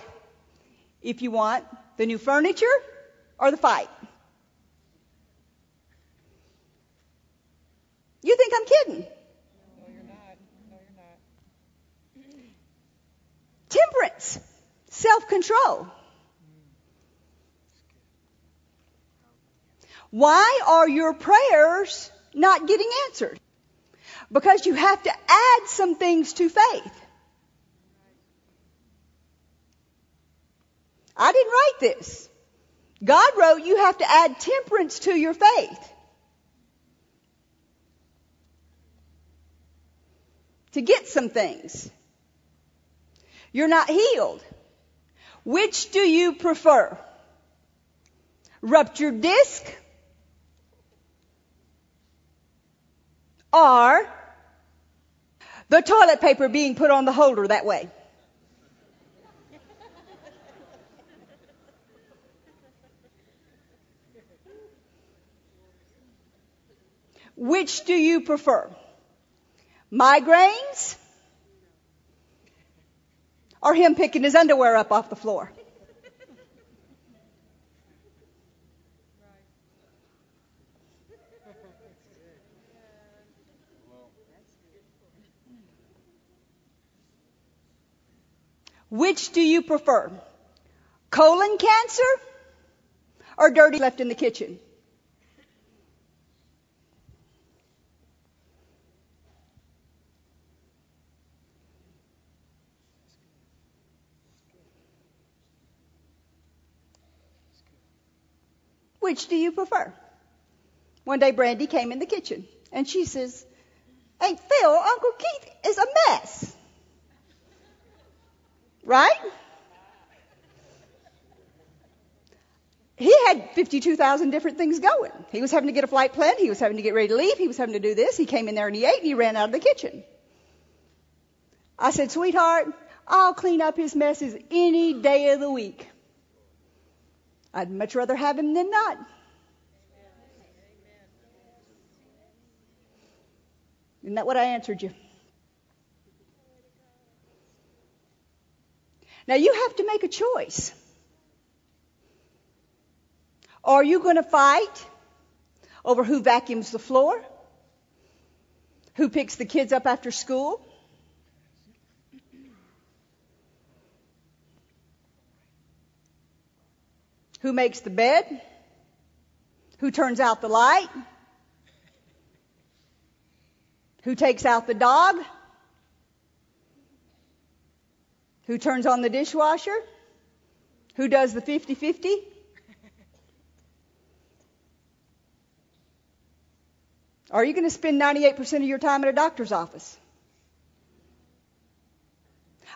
if you want the new furniture or the fight. You think I'm kidding? No, you're not. No, you're not. Temperance, self control. Why are your prayers not getting answered? Because you have to add some things to faith. I didn't write this. God wrote you have to add temperance to your faith. To get some things. You're not healed. Which do you prefer? Ruptured disc or the toilet paper being put on the holder that way. Which do you prefer? Migraines or him picking his underwear up off the floor. Which do you prefer? Colon cancer or dirty left in the kitchen? Which do you prefer? One day Brandy came in the kitchen and she says, Hey Phil, Uncle Keith is a mess. Right? He had 52,000 different things going. He was having to get a flight plan. He was having to get ready to leave. He was having to do this. He came in there and he ate and he ran out of the kitchen. I said, sweetheart, I'll clean up his messes any day of the week. I'd much rather have him than not. Isn't that what I answered you? Now you have to make a choice. Are you going to fight over who vacuums the floor? Who picks the kids up after school? Who makes the bed? Who turns out the light? Who takes out the dog? Who turns on the dishwasher? Who does the 50 50? Are you going to spend 98% of your time at a doctor's office?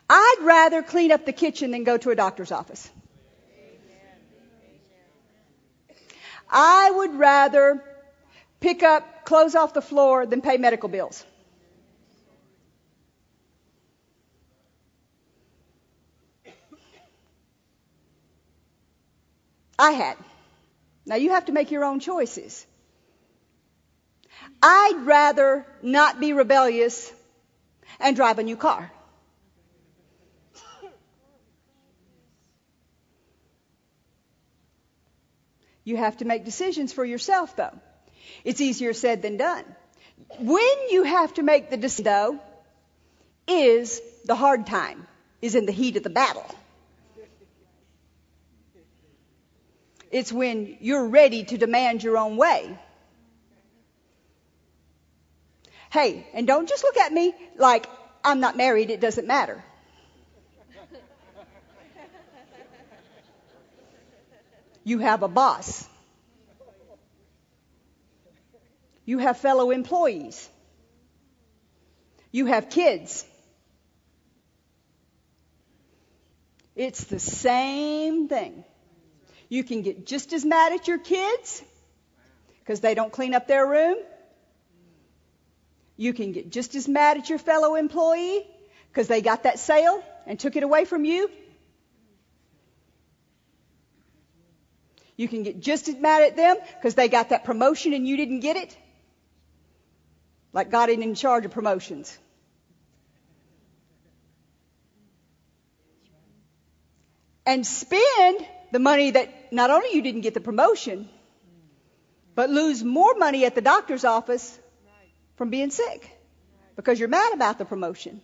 I'd rather clean up the kitchen than go to a doctor's office. I would rather pick up clothes off the floor than pay medical bills. I had. Now you have to make your own choices. I'd rather not be rebellious and drive a new car. You have to make decisions for yourself though. It's easier said than done. When you have to make the decision though, is the hard time, is in the heat of the battle. It's when you're ready to demand your own way. Hey, and don't just look at me like I'm not married, it doesn't matter. You have a boss. You have fellow employees. You have kids. It's the same thing. You can get just as mad at your kids because they don't clean up their room. You can get just as mad at your fellow employee because they got that sale and took it away from you. You can get just as mad at them because they got that promotion and you didn't get it. Like God ain't in charge of promotions. And spend the money that not only you didn't get the promotion, but lose more money at the doctor's office from being sick because you're mad about the promotion.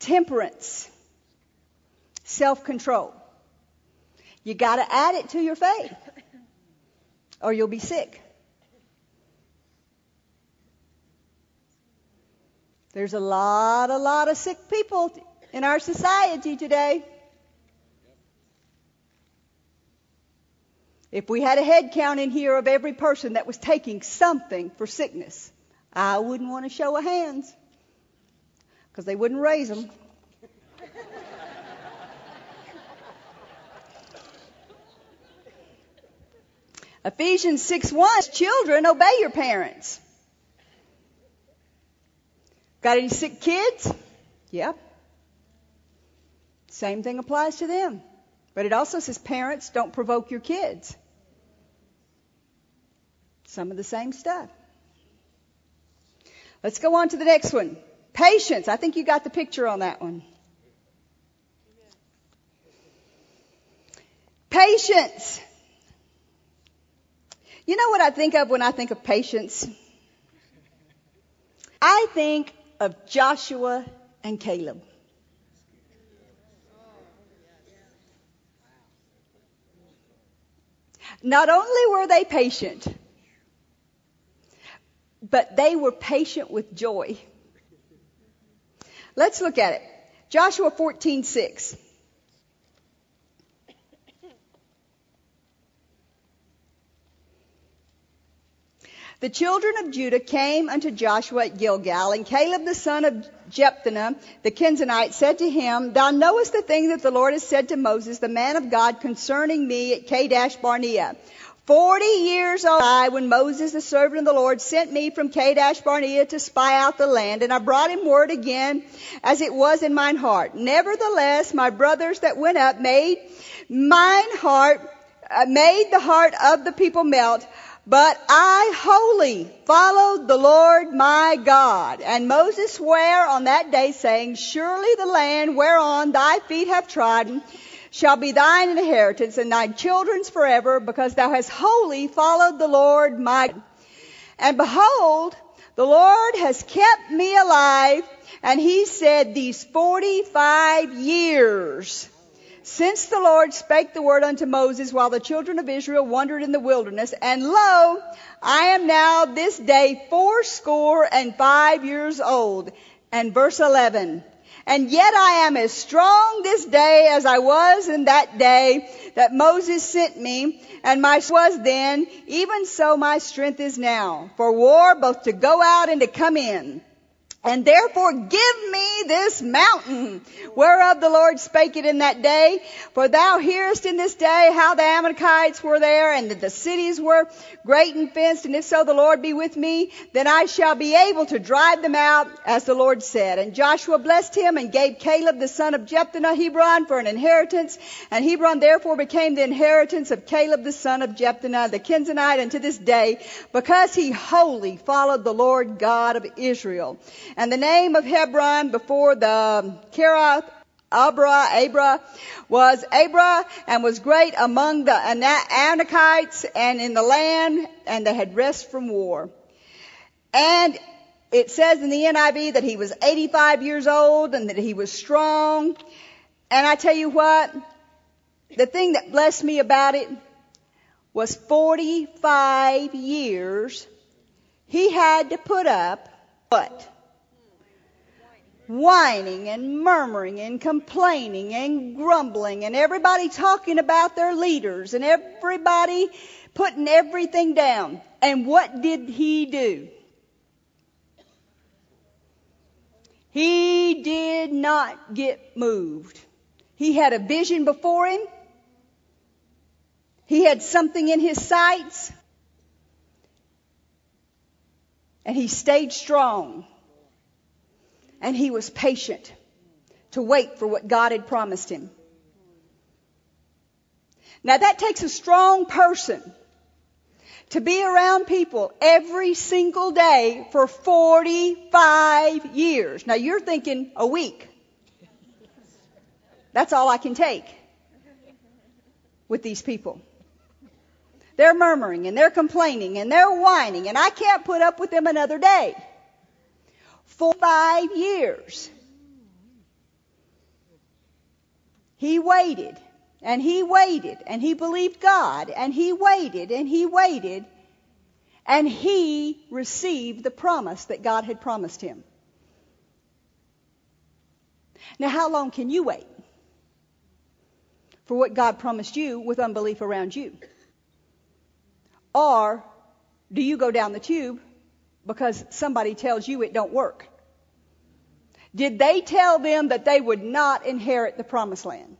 Temperance, self control. You got to add it to your faith or you'll be sick. There's a lot, a lot of sick people in our society today. If we had a head count in here of every person that was taking something for sickness, I wouldn't want to show of hands because they wouldn't raise them. Ephesians 6 1 Children, obey your parents. Got any sick kids? Yep. Same thing applies to them. But it also says, parents, don't provoke your kids. Some of the same stuff. Let's go on to the next one. Patience. I think you got the picture on that one. Patience. You know what I think of when I think of patience? I think of Joshua and Caleb. Not only were they patient, but they were patient with joy. Let's look at it. Joshua 14:6. The children of Judah came unto Joshua at Gilgal, and Caleb the son of Jephunneh, the Kenizzite, said to him, Thou knowest the thing that the Lord has said to Moses, the man of God, concerning me at Kadesh Barnea. Forty years old I when Moses, the servant of the Lord, sent me from Kadesh Barnea to spy out the land, and I brought him word again as it was in mine heart. Nevertheless, my brothers that went up made mine heart, uh, made the heart of the people melt, but I wholly followed the Lord my God. And Moses sware on that day saying, Surely the land whereon thy feet have trodden shall be thine inheritance and thy children's forever because thou hast wholly followed the Lord my God. And behold, the Lord has kept me alive and he said these 45 years since the Lord spake the word unto Moses while the children of Israel wandered in the wilderness, and lo, I am now this day fourscore and five years old. And verse 11, and yet I am as strong this day as I was in that day that Moses sent me, and my was then, even so my strength is now, for war both to go out and to come in. And therefore give me this mountain whereof the Lord spake it in that day. For thou hearest in this day how the Amalekites were there and that the cities were great and fenced. And if so the Lord be with me, then I shall be able to drive them out as the Lord said. And Joshua blessed him and gave Caleb the son of Jephunneh Hebron for an inheritance. And Hebron therefore became the inheritance of Caleb the son of Jephunneh the Kenizzite unto this day because he wholly followed the Lord God of Israel. And the name of Hebron before the um, Kirath Abra, Abra was Abra and was great among the Anakites and in the land and they had rest from war. And it says in the NIV that he was 85 years old and that he was strong. And I tell you what, the thing that blessed me about it was 45 years he had to put up what? Whining and murmuring and complaining and grumbling and everybody talking about their leaders and everybody putting everything down. And what did he do? He did not get moved. He had a vision before him. He had something in his sights. And he stayed strong and he was patient to wait for what God had promised him. Now that takes a strong person to be around people every single day for 45 years. Now you're thinking a week. That's all I can take with these people. They're murmuring and they're complaining and they're whining and I can't put up with them another day for five years. He waited and he waited and he believed God and he waited and he waited and he received the promise that God had promised him. Now, how long can you wait for what God promised you with unbelief around you? Or do you go down the tube because somebody tells you it don't work. Did they tell them that they would not inherit the promised land?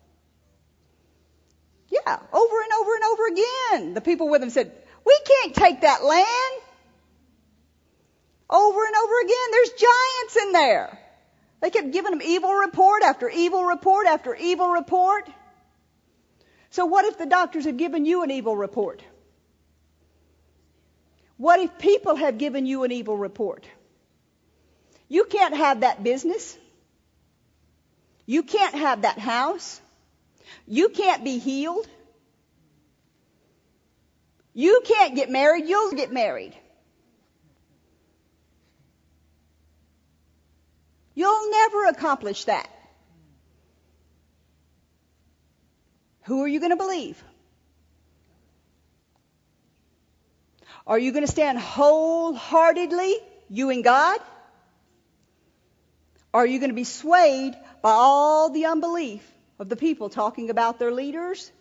Yeah, over and over and over again. The people with them said, we can't take that land. Over and over again, there's giants in there. They kept giving them evil report after evil report after evil report. So what if the doctors had given you an evil report? What if people have given you an evil report? You can't have that business. You can't have that house. You can't be healed. You can't get married. You'll get married. You'll never accomplish that. Who are you going to believe? Are you going to stand wholeheartedly, you and God? Are you going to be swayed by all the unbelief of the people talking about their leaders,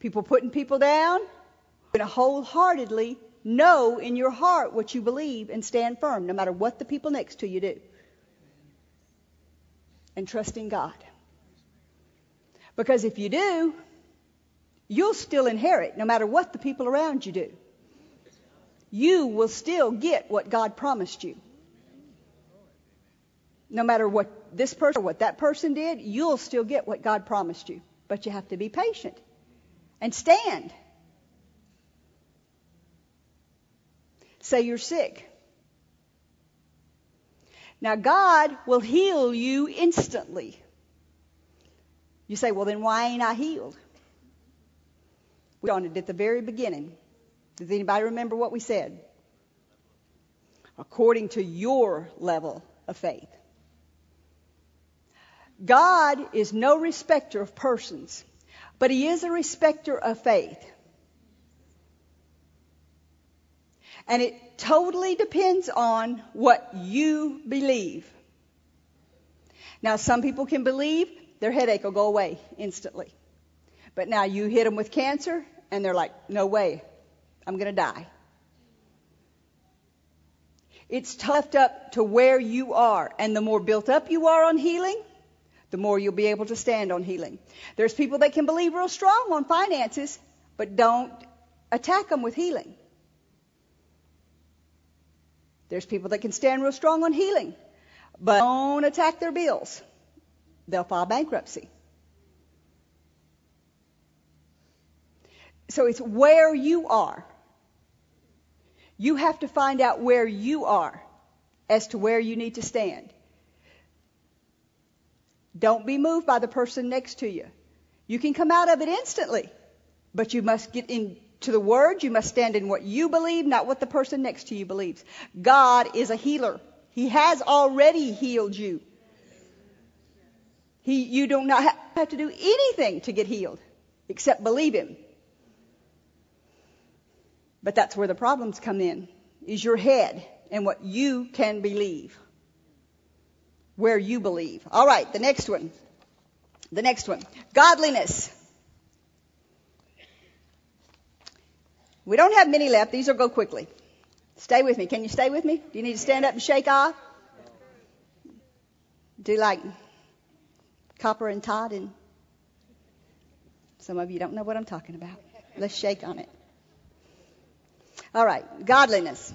people putting people down? You're going to wholeheartedly know in your heart what you believe and stand firm, no matter what the people next to you do. And trust in God. Because if you do, you'll still inherit no matter what the people around you do. You will still get what God promised you. No matter what this person or what that person did, you'll still get what God promised you. But you have to be patient and stand. Say you're sick. Now, God will heal you instantly. You say, well, then why ain't I healed? We on it at the very beginning. Does anybody remember what we said? According to your level of faith. God is no respecter of persons, but He is a respecter of faith. And it totally depends on what you believe. Now, some people can believe their headache will go away instantly. But now you hit them with cancer, and they're like, no way, I'm going to die. It's toughed up to where you are. And the more built up you are on healing, the more you'll be able to stand on healing. There's people that can believe real strong on finances, but don't attack them with healing. There's people that can stand real strong on healing, but don't attack their bills. They'll file bankruptcy. So it's where you are. You have to find out where you are as to where you need to stand. Don't be moved by the person next to you. You can come out of it instantly, but you must get into the Word. You must stand in what you believe, not what the person next to you believes. God is a healer. He has already healed you. He, you do not have to do anything to get healed except believe Him. But that's where the problems come in, is your head and what you can believe where you believe. All right, the next one. The next one. Godliness. We don't have many left. These will go quickly. Stay with me. Can you stay with me? Do you need to stand up and shake off? Do like Copper and Todd and some of you don't know what I'm talking about. Let's shake on it. All right, godliness.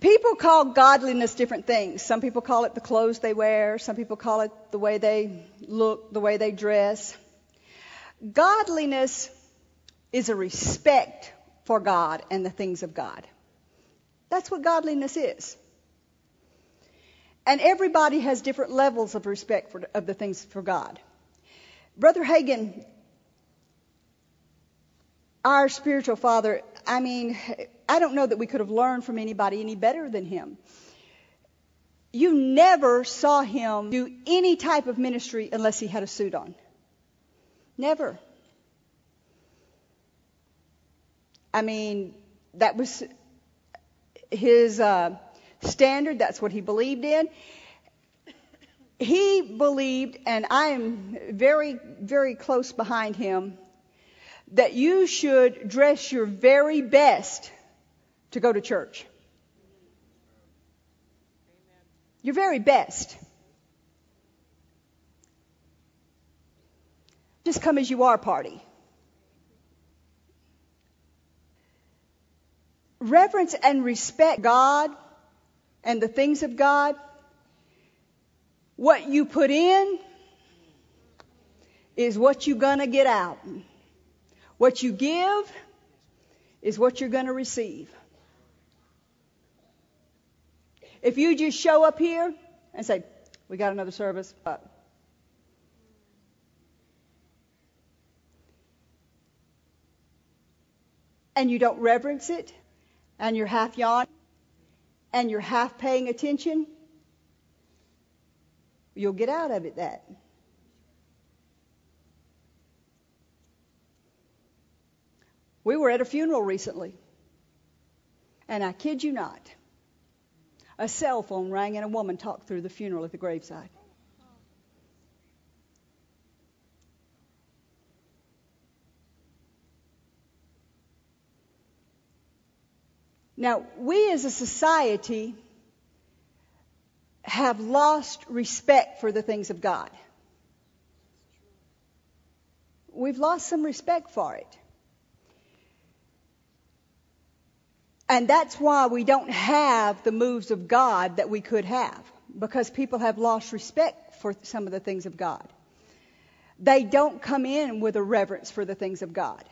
People call godliness different things. Some people call it the clothes they wear. Some people call it the way they look, the way they dress. Godliness is a respect for God and the things of God. That's what godliness is. And everybody has different levels of respect for of the things for God. Brother Hagin, our spiritual father, I mean, I don't know that we could have learned from anybody any better than him. You never saw him do any type of ministry unless he had a suit on. Never. I mean, that was his uh, standard. That's what he believed in. He believed, and I am very, very close behind him, that you should dress your very best to go to church. Your very best. Just come as you are, party. Reverence and respect God and the things of God. What you put in is what you're going to get out. What you give is what you're going to receive. if you just show up here and say, We got another service, but and you don't reverence it, and you're half yawning, and you're half paying attention, you'll get out of it that. We were at a funeral recently, and I kid you not, a cell phone rang and a woman talked through the funeral at the graveside. Now, we as a society have lost respect for the things of God. We've lost some respect for it. And that's why we don't have the moves of God that we could have, because people have lost respect for some of the things of God. They don't come in with a reverence for the things of God.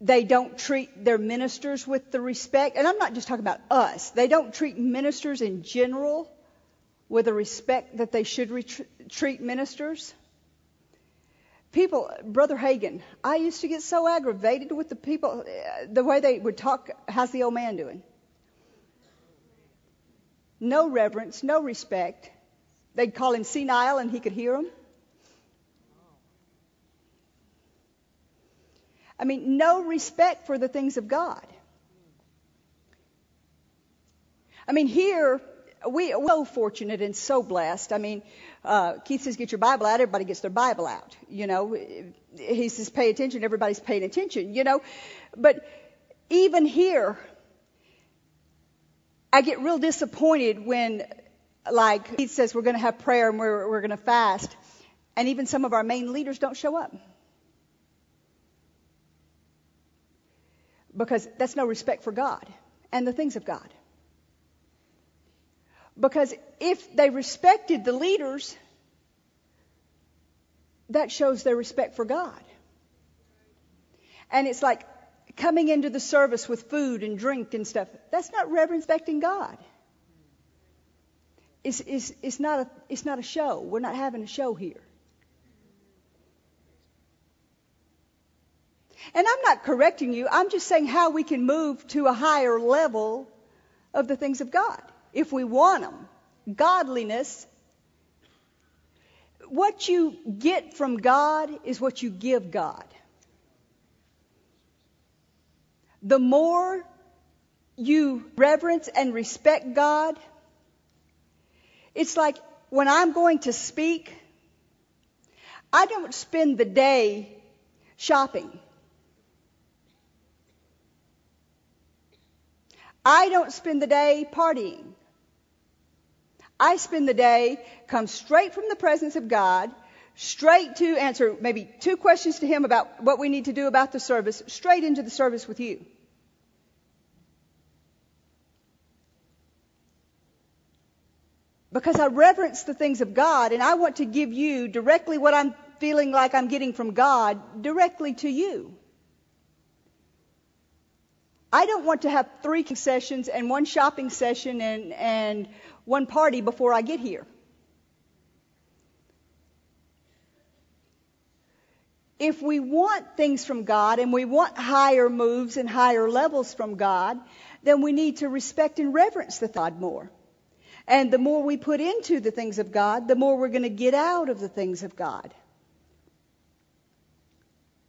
They don't treat their ministers with the respect, and I'm not just talking about us, they don't treat ministers in general with the respect that they should treat ministers. People, Brother Hagin, I used to get so aggravated with the people, uh, the way they would talk, how's the old man doing? No reverence, no respect. They'd call him senile and he could hear them. I mean, no respect for the things of God. I mean, here, we are so fortunate and so blessed. I mean, uh, Keith says, get your Bible out. Everybody gets their Bible out. You know, he says, pay attention. Everybody's paying attention, you know. But even here, I get real disappointed when, like, Keith says, we're going to have prayer and we're, we're going to fast. And even some of our main leaders don't show up. Because that's no respect for God and the things of God. Because if they respected the leaders, that shows their respect for God. And it's like coming into the service with food and drink and stuff. That's not respecting God. It's, it's, it's, not a, it's not a show. We're not having a show here. And I'm not correcting you. I'm just saying how we can move to a higher level of the things of God if we want them. Godliness. What you get from God is what you give God. The more you reverence and respect God, it's like when I'm going to speak, I don't spend the day shopping. I don't spend the day partying. I spend the day, come straight from the presence of God, straight to answer maybe two questions to Him about what we need to do about the service, straight into the service with you. Because I reverence the things of God and I want to give you directly what I'm feeling like I'm getting from God directly to you. I don't want to have three sessions and one shopping session and, and one party before I get here. If we want things from God and we want higher moves and higher levels from God, then we need to respect and reverence the God more. And the more we put into the things of God, the more we're going to get out of the things of God.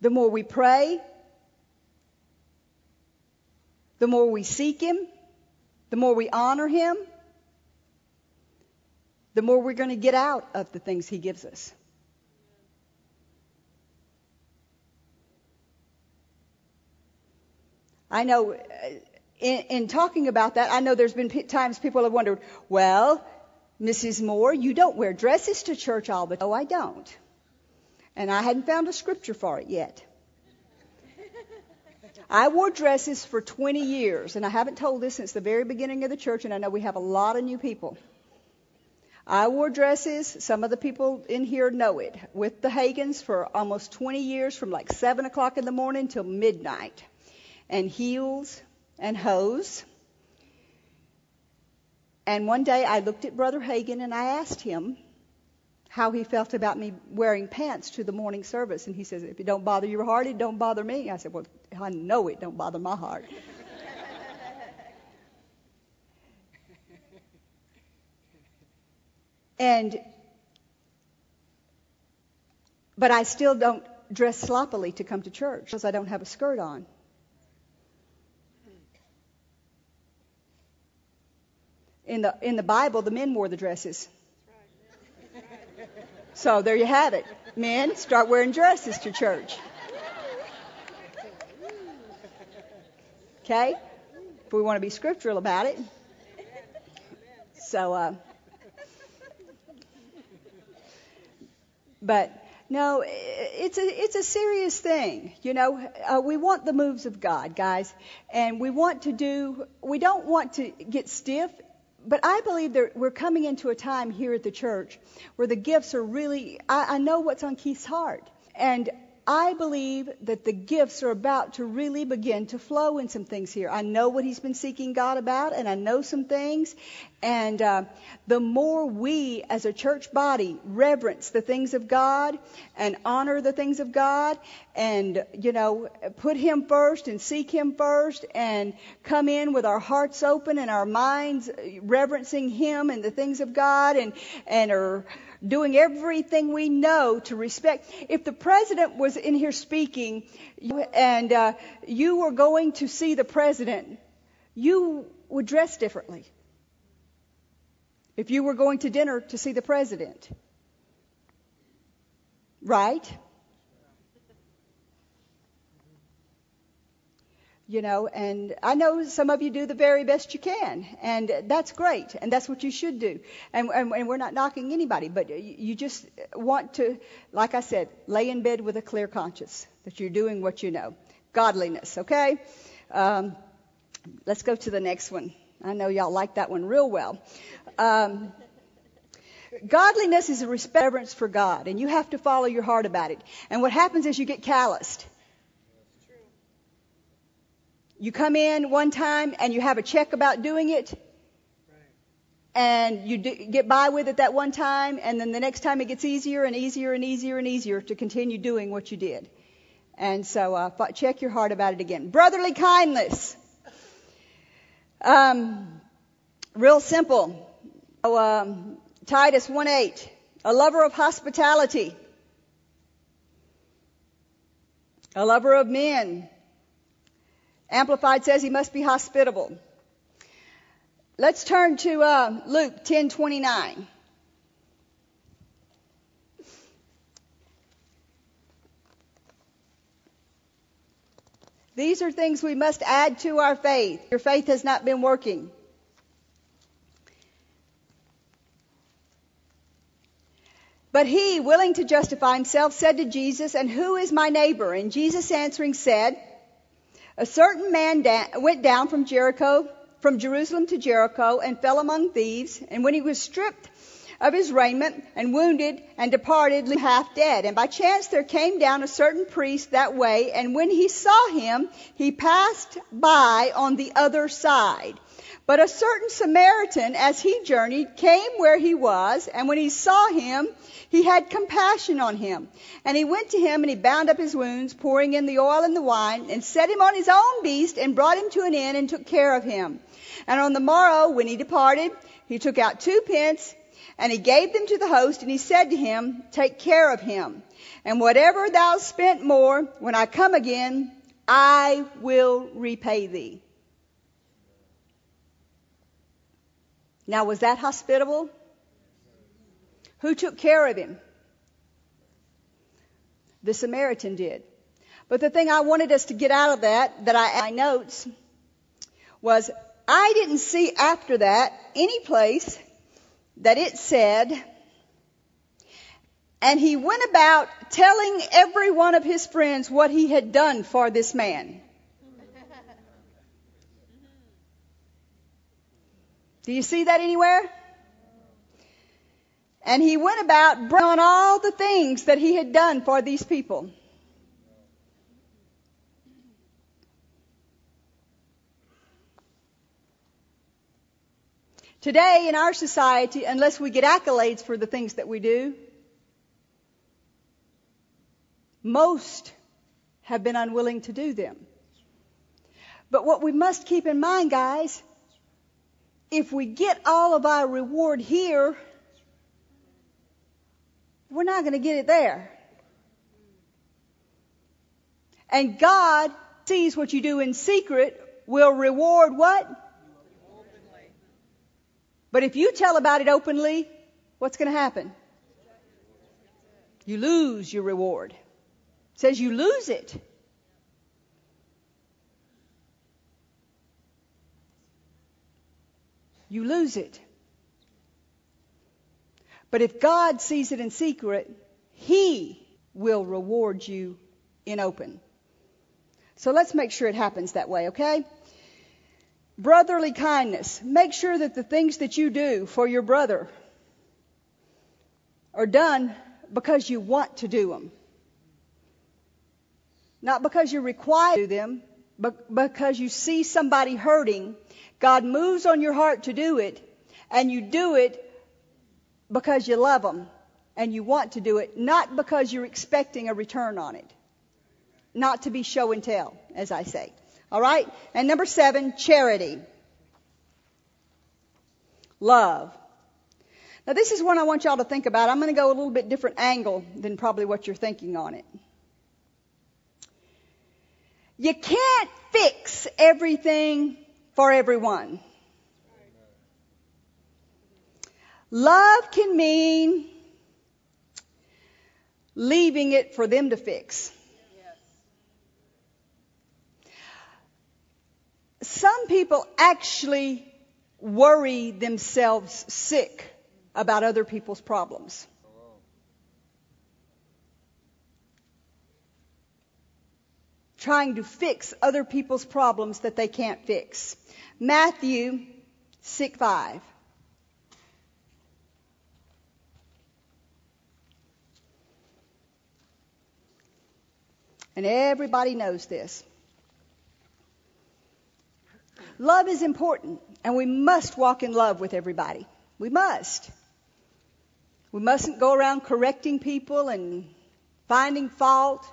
The more we pray, the more we seek Him, the more we honor Him, the more we're going to get out of the things He gives us. I know uh, in, in, talking about that, I know there's been p- times people have wondered, well, Mrs. Moore, you don't wear dresses to church all the time. Oh, I don't. And I hadn't found a scripture for it yet. I wore dresses for 20 years, and I haven't told this since the very beginning of the church, and I know we have a lot of new people. I wore dresses, some of the people in here know it, with the Hagins for almost 20 years, from like 7 o'clock in the morning till midnight. and heels and hose. And one day I looked at Brother Hagin and I asked him how he felt about me wearing pants to the morning service. And he says, If it don't bother your heart, it don't bother me. I said, Well, I know it don't bother my heart. And but I still don't dress sloppily to come to church because I don't have a skirt on. In the in the Bible, the men wore the dresses. So there you have it. Men, start wearing dresses to church. Okay? If we want to be scriptural about it. So, uh, but no, it's a it's a serious thing. You know, uh, we want the moves of God, guys, and we want to do. We don't want to get stiff but I believe that we're coming into a time here at the church where the gifts are really, I, I know what's on Keith's heart. And I believe that the gifts are about to really begin to flow in some things here. I know what he's been seeking God about, and I know some things. And uh, the more we, as a church body, reverence the things of God and honor the things of God, and you know, put Him first and seek Him first, and come in with our hearts open and our minds reverencing Him and the things of God, and and are doing everything we know to respect. If the president was in here speaking and uh, you were going to see the president, you would dress differently. If you were going to dinner to see the president, right? You know, and I know some of you do the very best you can, and that's great, and that's what you should do. And, and, and we're not knocking anybody, but you just want to, like I said, lay in bed with a clear conscience that you're doing what you know. Godliness, okay? Um, let's go to the next one. I know y'all like that one real well. Um, godliness is a reverence for God, and you have to follow your heart about it. And what happens is you get calloused. You come in one time and you have a check about doing it, and you do, get by with it that one time, and then the next time it gets easier and easier and easier and easier to continue doing what you did. And so uh, check your heart about it again. Brotherly kindness. Um, real simple. So, um, Titus 1:8, a lover of hospitality, a lover of men, Amplified says he must be hospitable. Let's turn to uh, Luke 10:29. These are things we must add to our faith. Your faith has not been working. But he, willing to justify himself, said to Jesus, And who is my neighbor? And Jesus answering said, a certain man da- went down from Jericho, from Jerusalem to Jericho, and fell among thieves. And when he was stripped of his raiment and wounded and departed half dead. And by chance there came down a certain priest that way, and when he saw him, he passed by on the other side. But a certain Samaritan, as he journeyed, came where he was, and when he saw him, he had compassion on him. And he went to him, and he bound up his wounds, pouring in the oil and the wine, and set him on his own beast, and brought him to an inn, and took care of him. And on the morrow, when he departed, he took out two pence, and he gave them to the host, and he said to him, Take care of him. And whatever thou spent more, when I come again, I will repay thee. Now, was that hospitable? Who took care of him? The Samaritan did. But the thing I wanted us to get out of that, that I, my notes, was I didn't see after that any place that it said, and he went about telling every one of his friends what he had done for this man. Do you see that anywhere? And he went about bringing on all the things that he had done for these people. Today in our society, unless we get accolades for the things that we do, most have been unwilling to do them. But what we must keep in mind, guys, if we get all of our reward here, we're not going to get it there. And God sees what you do in secret will reward what? But if you tell about it openly, what's going to happen? You lose your reward. It says you lose it. You lose it. But if God sees it in secret, He will reward you in open. So let's make sure it happens that way, okay? Brotherly kindness. Make sure that the things that you do for your brother are done because you want to do them. Not because you're required to do them, but because you see somebody hurting. God moves on your heart to do it, and you do it because you love them and you want to do it, not because you're expecting a return on it. Not to be show and tell, as I say. All right? And number seven, charity. Love. Now this is one I want y'all to think about. I'm going to go a little bit different angle than probably what you're thinking on it. You can't fix everything for everyone. Love can mean leaving it for them to fix. some people actually worry themselves sick about other people's problems. Trying to fix other people's problems that they can't fix. Matthew 6 5. And everybody knows this. Love is important, and we must walk in love with everybody. We must. We mustn't go around correcting people and finding fault.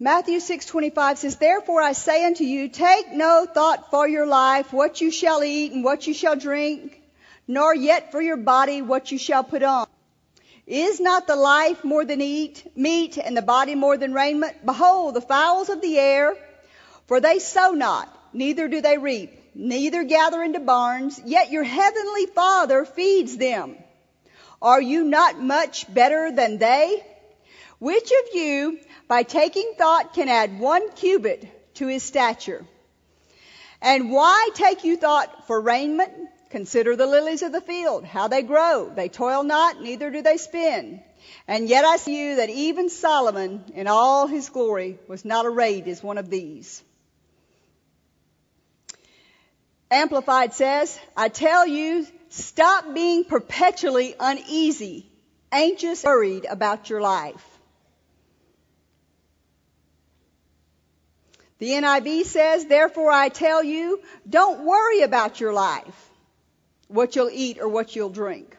Matthew 6:25 says, "Therefore I say unto you, take no thought for your life, what you shall eat and what you shall drink, nor yet for your body what you shall put on. Is not the life more than eat, meat, and the body more than raiment? Behold, the fowls of the air, for they sow not, neither do they reap, neither gather into barns, yet your heavenly Father feeds them. Are you not much better than they? Which of you, by taking thought, can add one cubit to his stature? And why take you thought for raiment? Consider the lilies of the field, how they grow. They toil not, neither do they spin. And yet I see you that even Solomon in all his glory was not arrayed as one of these. Amplified says, I tell you, stop being perpetually uneasy, anxious, worried about your life. The NIV says, therefore I tell you, don't worry about your life what you'll eat or what you'll drink.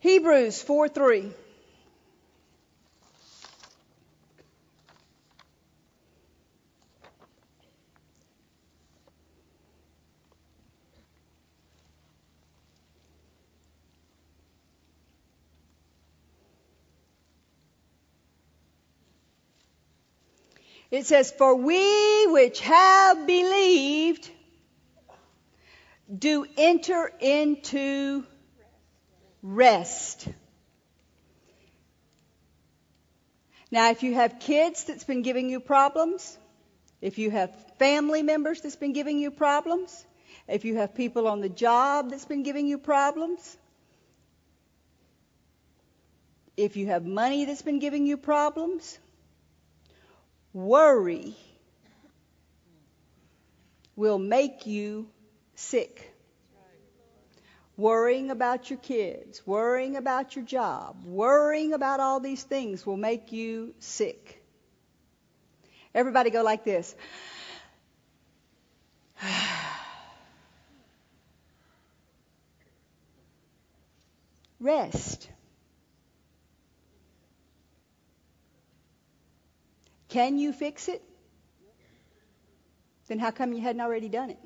Hebrews 4 3. It says, For we which have believed do enter into rest. Now, if you have kids that's been giving you problems, if you have family members that's been giving you problems, if you have people on the job that's been giving you problems, if you have money that's been giving you problems, Worry will make you sick. worrying about your kids, worrying about your job, worrying about all these things will make you sick. Everybody go like this. Rest. Can you fix it? Then how come you hadn't already done it?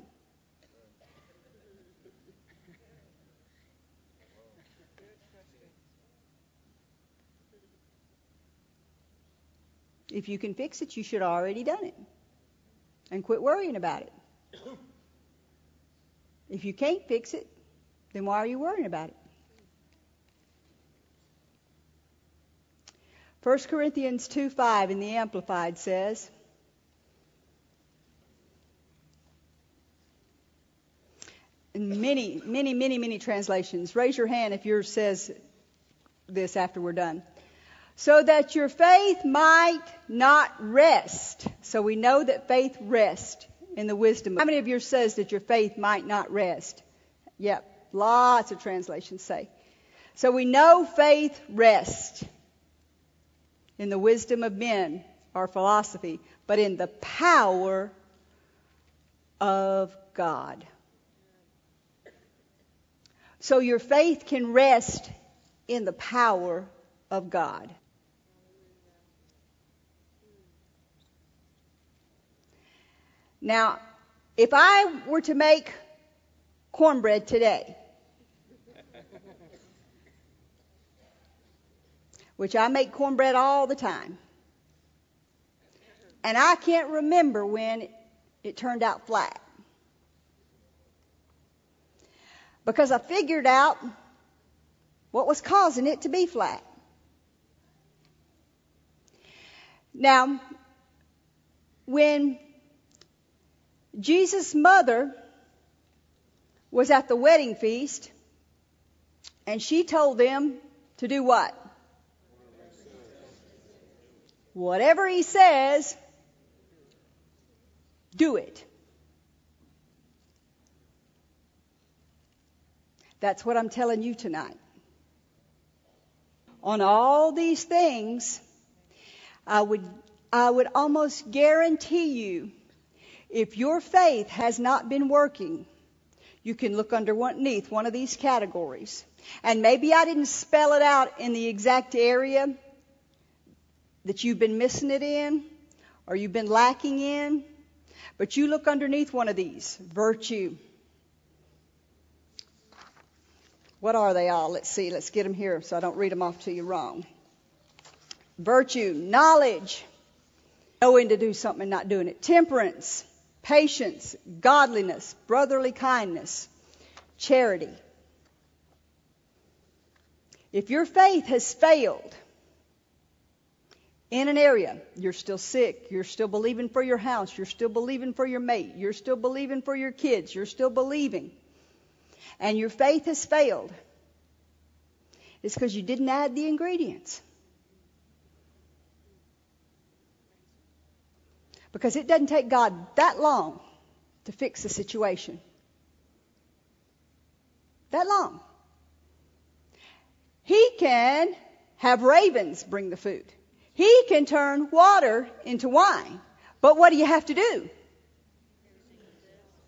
If you can fix it, you should have already done it. And quit worrying about it. If you can't fix it, then why are you worrying about it? 1 Corinthians 2 5 in the Amplified says, many, many, many, many translations. Raise your hand if yours says this after we're done. So that your faith might not rest. So we know that faith rests in the wisdom. How many of yours says that your faith might not rest? Yep, lots of translations say. So we know faith rests in the wisdom of men or philosophy, but in the power of God. So your faith can rest in the power of God. Now, if I were to make cornbread today, which I make cornbread all the time, and I can't remember when it turned out flat. Because I figured out what was causing it to be flat. Now, when Jesus' mother was at the wedding feast, and she told them to do what? Whatever he says, do it. That's what I'm telling you tonight. On all these things, I would, I would almost guarantee you if your faith has not been working, you can look underneath one of these categories. And maybe I didn't spell it out in the exact area that you've been missing it in or you've been lacking in, but you look underneath one of these virtue. What are they all? Let's see. Let's get them here so I don't read them off to you wrong. Virtue, knowledge, knowing to do something and not doing it. Temperance, patience, godliness, brotherly kindness, charity. If your faith has failed in an area, you're still sick, you're still believing for your house, you're still believing for your mate, you're still believing for your kids, you're still believing, and your faith has failed, it's because you didn't add the ingredients. Because it doesn't take God that long to fix the situation. That long. He can have ravens bring the food. He can turn water into wine. But what do you have to do?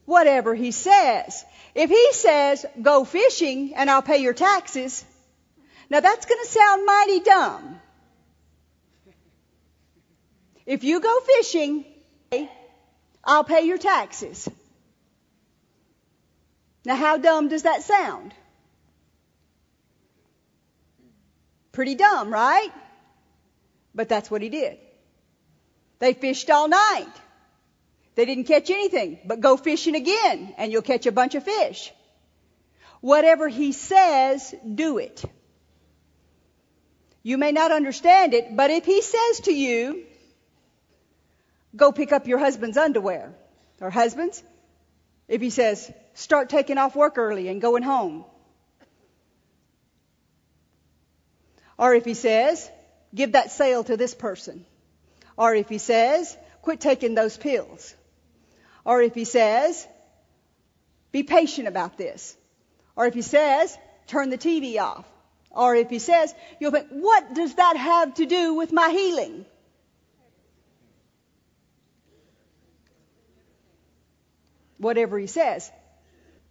Whatever he says. If he says, go fishing and I'll pay your taxes, now that's going to sound mighty dumb. If you go fishing I'll pay your taxes. Now, how dumb does that sound? Pretty dumb, right? But that's what he did. They fished all night. They didn't catch anything, but go fishing again and you'll catch a bunch of fish. Whatever he says, do it. You may not understand it, but if he says to you, go pick up your husband's underwear. Or husbands, if he says, start taking off work early and going home. Or if he says, give that sale to this person. Or if he says, quit taking those pills. Or if he says, be patient about this. Or if he says, turn the TV off. Or if he says, you'll think, what does that have to do with my healing? Whatever he says.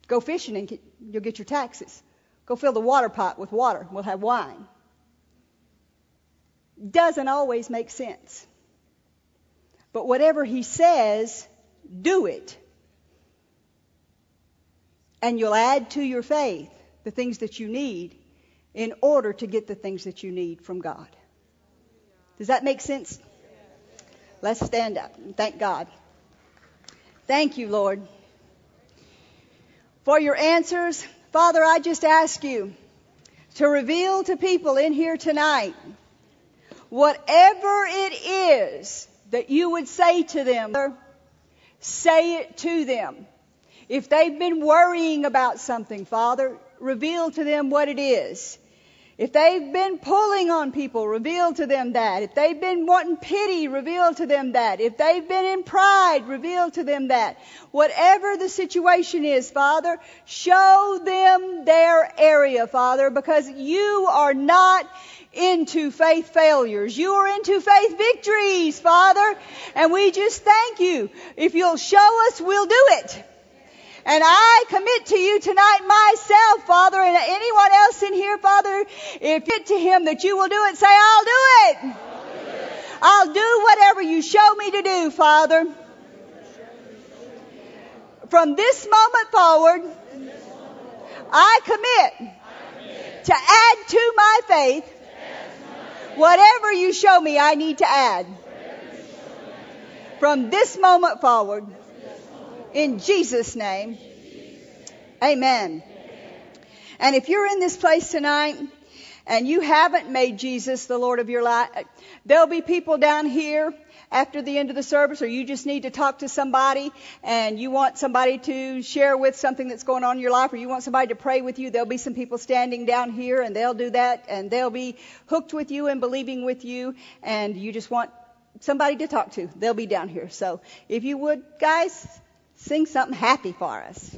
Go fishing and you'll get your taxes. Go fill the water pot with water. We'll have wine. Doesn't always make sense. But whatever he says, do it. And you'll add to your faith the things that you need in order to get the things that you need from God. Does that make sense? Let's stand up and thank God. Thank you, Lord, for your answers. Father, I just ask you to reveal to people in here tonight whatever it is that you would say to them, say it to them. If they've been worrying about something, Father, reveal to them what it is. If they've been pulling on people, reveal to them that. If they've been wanting pity, reveal to them that. If they've been in pride, reveal to them that. Whatever the situation is, Father, show them their area, Father, because you are not into faith failures. You are into faith victories, Father. And we just thank you. If you'll show us, we'll do it. And I commit to you tonight myself, Father, and anyone else in here, Father, if it to him that you will do it, say, I'll do it. I'll do, it. I'll do whatever you show me to do, Father. From this moment forward, I commit to add to my faith whatever you show me I need to add. From this moment forward, in Jesus' name. Amen. And if you're in this place tonight and you haven't made Jesus the Lord of your life, there'll be people down here after the end of the service or you just need to talk to somebody and you want somebody to share with something that's going on in your life or you want somebody to pray with you, there'll be some people standing down here and they'll do that and they'll be hooked with you and believing with you and you just want somebody to talk to. They'll be down here. So if you would, guys, sing something happy for us.